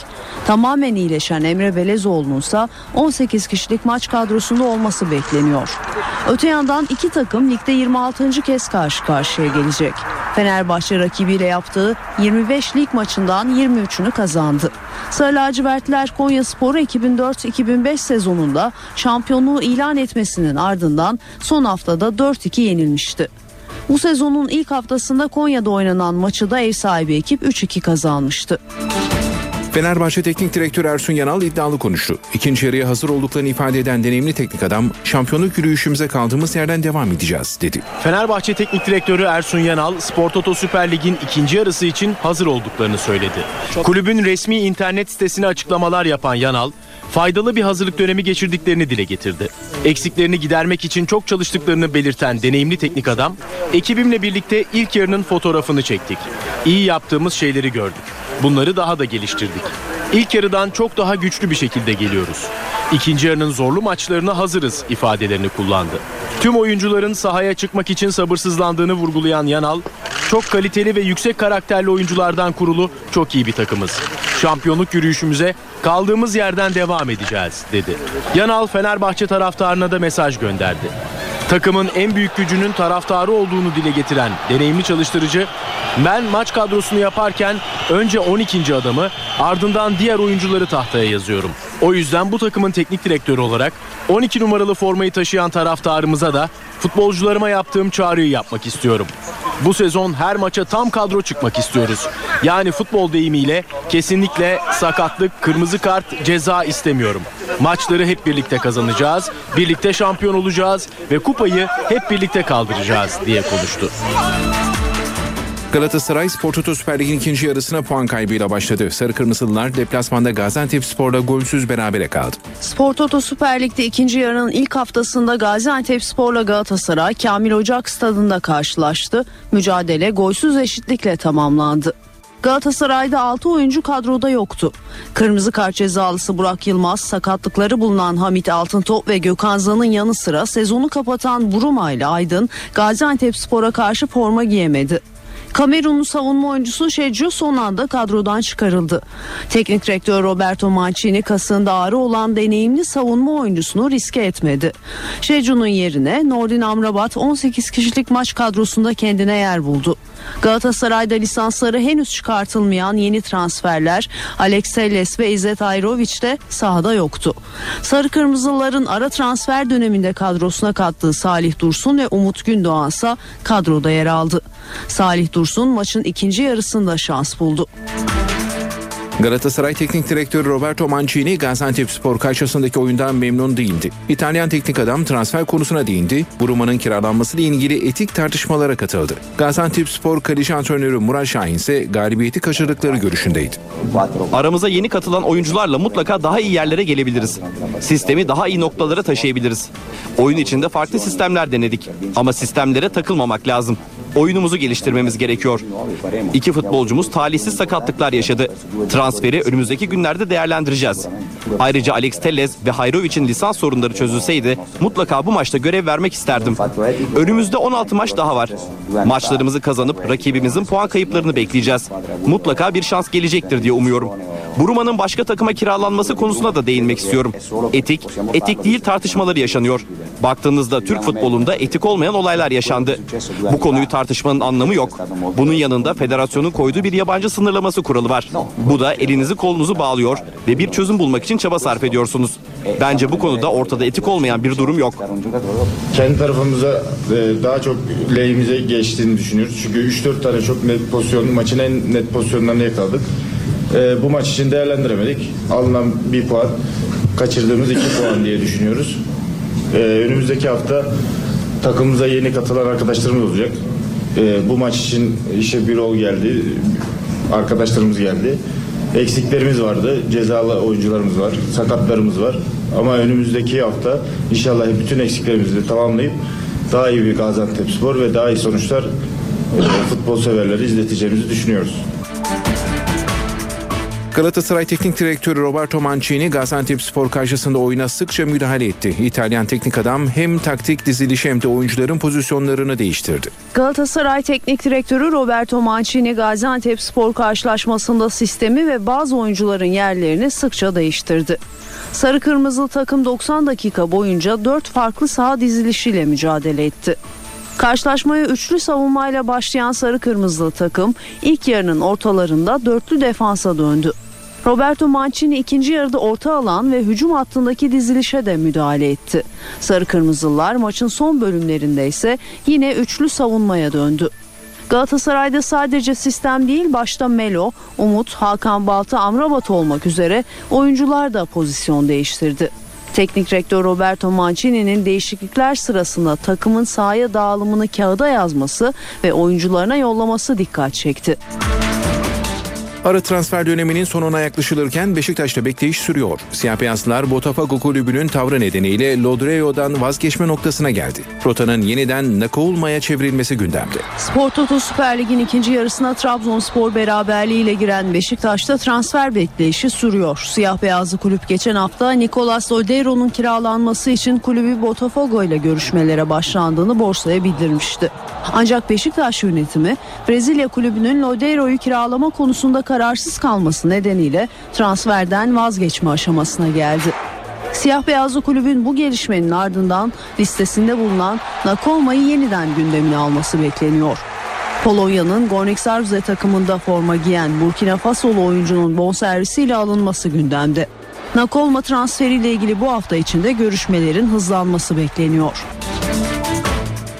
Tamamen iyileşen Emre Belezoğlu'nun ise 18 kişilik maç kadrosunda olması bekleniyor. Öte yandan iki takım ligde 26. kez karşı karşıya gelecek. Fenerbahçe rakibiyle yaptığı 25 lig maçından 23'ünü kazandı. Sarı lacivertler Konya Sporu 2004-2005 sezonunda şampiyonluğu ilan etmesinin ardından son haftada 4-2 yenilmişti. Bu sezonun ilk haftasında Konya'da oynanan maçı da ev sahibi ekip 3-2 kazanmıştı. Fenerbahçe Teknik Direktörü Ersun Yanal iddialı konuştu. İkinci yarıya hazır olduklarını ifade eden deneyimli teknik adam, şampiyonluk yürüyüşümüze kaldığımız yerden devam edeceğiz dedi. Fenerbahçe Teknik Direktörü Ersun Yanal, Spor Toto Süper Lig'in ikinci yarısı için hazır olduklarını söyledi. Kulübün resmi internet sitesine açıklamalar yapan Yanal, faydalı bir hazırlık dönemi geçirdiklerini dile getirdi. Eksiklerini gidermek için çok çalıştıklarını belirten deneyimli teknik adam, ekibimle birlikte ilk yarının fotoğrafını çektik. İyi yaptığımız şeyleri gördük. Bunları daha da geliştirdik. İlk yarıdan çok daha güçlü bir şekilde geliyoruz. İkinci yarının zorlu maçlarına hazırız ifadelerini kullandı. Tüm oyuncuların sahaya çıkmak için sabırsızlandığını vurgulayan Yanal, çok kaliteli ve yüksek karakterli oyunculardan kurulu çok iyi bir takımız. Şampiyonluk yürüyüşümüze kaldığımız yerden devam edeceğiz dedi. Yanal Fenerbahçe taraftarına da mesaj gönderdi. Takımın en büyük gücünün taraftarı olduğunu dile getiren deneyimli çalıştırıcı, ben maç kadrosunu yaparken önce 12. adamı ardından diğer oyuncuları tahtaya yazıyorum. O yüzden bu takımın teknik direktörü olarak 12 numaralı formayı taşıyan taraftarımıza da futbolcularıma yaptığım çağrıyı yapmak istiyorum. Bu sezon her maça tam kadro çıkmak istiyoruz. Yani futbol deyimiyle kesinlikle sakatlık, kırmızı kart, ceza istemiyorum. Maçları hep birlikte kazanacağız, birlikte şampiyon olacağız ve kupayı hep birlikte kaldıracağız diye konuştu. Galatasaray Spor Toto Süper Lig'in ikinci yarısına puan kaybıyla başladı. Sarı Kırmızılılar deplasmanda Gaziantep Spor'la golsüz berabere kaldı. Spor Toto Süper Lig'de ikinci yarının ilk haftasında Gaziantep Spor'la Galatasaray Kamil Ocak stadında karşılaştı. Mücadele golsüz eşitlikle tamamlandı. Galatasaray'da 6 oyuncu kadroda yoktu. Kırmızı kart cezalısı Burak Yılmaz, sakatlıkları bulunan Hamit Altıntop ve Gökhan Zan'ın yanı sıra sezonu kapatan Buruma ile Aydın Gaziantep Spor'a karşı forma giyemedi. Kamerunlu savunma oyuncusu Şecu son anda kadrodan çıkarıldı. Teknik direktör Roberto Mancini kasında ağrı olan deneyimli savunma oyuncusunu riske etmedi. Şecu'nun yerine Nordin Amrabat 18 kişilik maç kadrosunda kendine yer buldu. Galatasaray'da lisansları henüz çıkartılmayan yeni transferler Alex Telles ve İzzet Ayroviç de sahada yoktu. Sarı Kırmızıların ara transfer döneminde kadrosuna kattığı Salih Dursun ve Umut Gündoğan ise kadroda yer aldı. Salih Dursun maçın ikinci yarısında şans buldu. Galatasaray Teknik Direktörü Roberto Mancini Gaziantep Spor karşısındaki oyundan memnun değildi. İtalyan teknik adam transfer konusuna değindi. Buruma'nın kiralanması ile ilgili etik tartışmalara katıldı. Gaziantep Spor kaleci antrenörü Murat Şahin ise galibiyeti kaçırdıkları görüşündeydi. Aramıza yeni katılan oyuncularla mutlaka daha iyi yerlere gelebiliriz. Sistemi daha iyi noktalara taşıyabiliriz. Oyun içinde farklı sistemler denedik ama sistemlere takılmamak lazım. Oyunumuzu geliştirmemiz gerekiyor. İki futbolcumuz talihsiz sakatlıklar yaşadı. Transferi önümüzdeki günlerde değerlendireceğiz. Ayrıca Alex Telles ve Hayrovic'in lisans sorunları çözülseydi mutlaka bu maçta görev vermek isterdim. Önümüzde 16 maç daha var. Maçlarımızı kazanıp rakibimizin puan kayıplarını bekleyeceğiz. Mutlaka bir şans gelecektir diye umuyorum. Buruma'nın başka takıma kiralanması konusuna da değinmek istiyorum. Etik, etik değil tartışmaları yaşanıyor. Baktığınızda Türk futbolunda etik olmayan olaylar yaşandı. Bu konuyu tartışmanın anlamı yok. Bunun yanında federasyonun koyduğu bir yabancı sınırlaması kuralı var. Bu da elinizi kolunuzu bağlıyor ve bir çözüm bulmak için çaba sarf ediyorsunuz. Bence bu konuda ortada etik olmayan bir durum yok. Kendi tarafımıza e, daha çok lehimize geçtiğini düşünüyoruz. Çünkü 3-4 tane çok net pozisyon, maçın en net pozisyonlarını yakaladık. E, bu maç için değerlendiremedik. Alınan bir puan, kaçırdığımız iki puan diye düşünüyoruz. E, önümüzdeki hafta takımımıza yeni katılan arkadaşlarımız olacak. E, bu maç için işe bir rol geldi. Arkadaşlarımız geldi. Eksiklerimiz vardı. Cezalı oyuncularımız var. Sakatlarımız var. Ama önümüzdeki hafta inşallah bütün eksiklerimizi de tamamlayıp daha iyi bir Gaziantep Spor ve daha iyi sonuçlar e, futbol severleri izleteceğimizi düşünüyoruz. Galatasaray Teknik Direktörü Roberto Mancini Gaziantep Spor karşısında oyuna sıkça müdahale etti. İtalyan teknik adam hem taktik dizilişi hem de oyuncuların pozisyonlarını değiştirdi. Galatasaray Teknik Direktörü Roberto Mancini Gaziantep Spor karşılaşmasında sistemi ve bazı oyuncuların yerlerini sıkça değiştirdi. Sarı Kırmızı takım 90 dakika boyunca 4 farklı saha dizilişiyle mücadele etti. Karşılaşmaya üçlü savunmayla başlayan Sarı Kırmızılı takım ilk yarının ortalarında dörtlü defansa döndü. Roberto Mancini ikinci yarıda orta alan ve hücum hattındaki dizilişe de müdahale etti. Sarı Kırmızılılar maçın son bölümlerinde ise yine üçlü savunmaya döndü. Galatasaray'da sadece sistem değil başta Melo, Umut, Hakan Balta, Amrabat olmak üzere oyuncular da pozisyon değiştirdi. Teknik direktör Roberto Mancini'nin değişiklikler sırasında takımın sahaya dağılımını kağıda yazması ve oyuncularına yollaması dikkat çekti. Ara transfer döneminin sonuna yaklaşılırken Beşiktaş'ta bekleyiş sürüyor. Siyah beyazlılar Botafogo kulübünün tavrı nedeniyle Lodreo'dan vazgeçme noktasına geldi. Rotanın yeniden Nakaulma'ya çevrilmesi gündemde. Spor Toto Süper Lig'in ikinci yarısına Trabzonspor beraberliğiyle giren Beşiktaş'ta transfer bekleyişi sürüyor. Siyah beyazlı kulüp geçen hafta Nicolas Lodeiro'nun kiralanması için kulübü Botafogo ile görüşmelere başlandığını borsaya bildirmişti. Ancak Beşiktaş yönetimi Brezilya kulübünün Lodeiro'yu kiralama konusunda kararsız kalması nedeniyle transferden vazgeçme aşamasına geldi. Siyah beyazlı kulübün bu gelişmenin ardından listesinde bulunan Nakolma'yı yeniden gündemine alması bekleniyor. Polonya'nın Gornik Zabrze takımında forma giyen Burkina Fasolu oyuncunun bonservisiyle alınması gündemde. Nakolma transferiyle ilgili bu hafta içinde görüşmelerin hızlanması bekleniyor.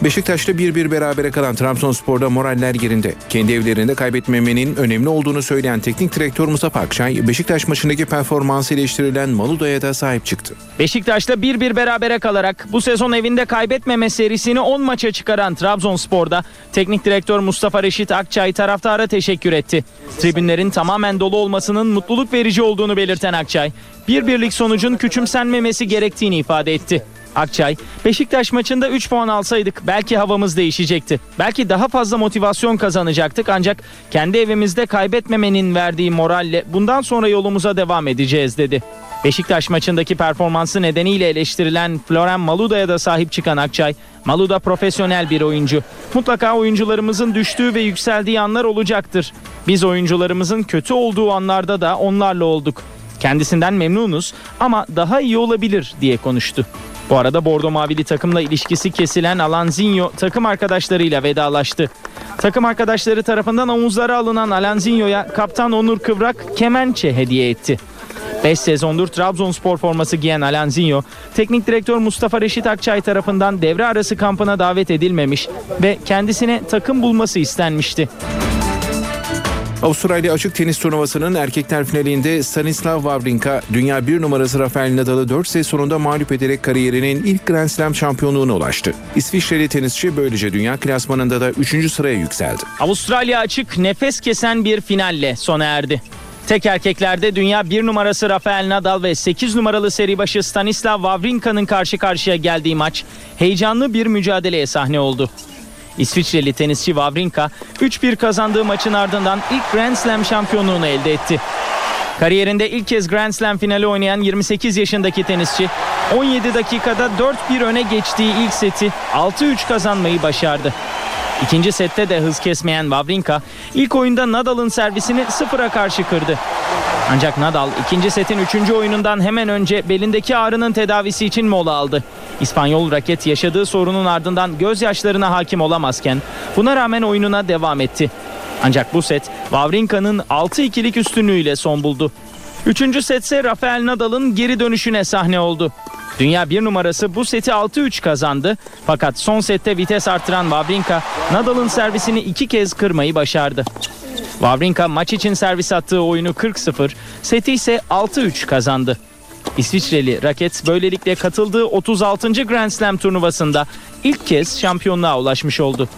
Beşiktaş'ta 1-1 berabere kalan Trabzonspor'da moraller yerinde. Kendi evlerinde kaybetmemenin önemli olduğunu söyleyen teknik direktör Mustafa Akçay, Beşiktaş maçındaki performansı eleştirilen Maluda'ya da sahip çıktı. Beşiktaş'ta 1-1 berabere kalarak bu sezon evinde kaybetmeme serisini 10 maça çıkaran Trabzonspor'da teknik direktör Mustafa Reşit Akçay taraftara teşekkür etti. Tribünlerin tamamen dolu olmasının mutluluk verici olduğunu belirten Akçay, bir birlik sonucun küçümsenmemesi gerektiğini ifade etti. Akçay, Beşiktaş maçında 3 puan alsaydık belki havamız değişecekti. Belki daha fazla motivasyon kazanacaktık ancak kendi evimizde kaybetmemenin verdiği moralle bundan sonra yolumuza devam edeceğiz dedi. Beşiktaş maçındaki performansı nedeniyle eleştirilen Floren Maluda'ya da sahip çıkan Akçay, Maluda profesyonel bir oyuncu. Mutlaka oyuncularımızın düştüğü ve yükseldiği anlar olacaktır. Biz oyuncularımızın kötü olduğu anlarda da onlarla olduk. Kendisinden memnunuz ama daha iyi olabilir diye konuştu. Bu arada Bordo Mavili takımla ilişkisi kesilen Alanzinho takım arkadaşlarıyla vedalaştı. Takım arkadaşları tarafından omuzlara alınan Alanzinho'ya kaptan Onur Kıvrak kemençe hediye etti. 5 sezondur Trabzonspor forması giyen Alanzinho, teknik direktör Mustafa Reşit Akçay tarafından devre arası kampına davet edilmemiş ve kendisine takım bulması istenmişti. Avustralya açık tenis turnuvasının erkekler finalinde Stanislav Wawrinka dünya bir numarası Rafael Nadal'ı 4 set sonunda mağlup ederek kariyerinin ilk Grand Slam şampiyonluğuna ulaştı. İsviçreli tenisçi böylece dünya klasmanında da 3. sıraya yükseldi. Avustralya açık nefes kesen bir finalle sona erdi. Tek erkeklerde dünya 1 numarası Rafael Nadal ve 8 numaralı seri başı Stanislav Wawrinka'nın karşı karşıya geldiği maç heyecanlı bir mücadeleye sahne oldu. İsviçreli tenisçi Wawrinka 3-1 kazandığı maçın ardından ilk Grand Slam şampiyonluğunu elde etti. Kariyerinde ilk kez Grand Slam finali oynayan 28 yaşındaki tenisçi 17 dakikada 4-1 öne geçtiği ilk seti 6-3 kazanmayı başardı. İkinci sette de hız kesmeyen Wawrinka ilk oyunda Nadal'ın servisini sıfıra karşı kırdı. Ancak Nadal ikinci setin üçüncü oyunundan hemen önce belindeki ağrının tedavisi için mola aldı. İspanyol raket yaşadığı sorunun ardından gözyaşlarına hakim olamazken buna rağmen oyununa devam etti. Ancak bu set Wawrinka'nın 6-2'lik üstünlüğüyle son buldu. Üçüncü setse Rafael Nadal'ın geri dönüşüne sahne oldu. Dünya bir numarası bu seti 6-3 kazandı. Fakat son sette vites artıran Wawrinka Nadal'ın servisini iki kez kırmayı başardı. Wawrinka maç için servis attığı oyunu 40-0, seti ise 6-3 kazandı. İsviçreli raket böylelikle katıldığı 36. Grand Slam turnuvasında ilk kez şampiyonluğa ulaşmış oldu.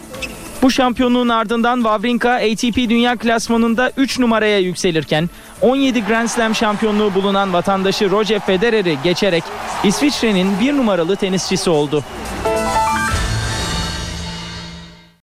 Bu şampiyonluğun ardından Wawrinka ATP Dünya Klasmanı'nda 3 numaraya yükselirken 17 Grand Slam şampiyonluğu bulunan vatandaşı Roger Federer'i geçerek İsviçre'nin bir numaralı tenisçisi oldu.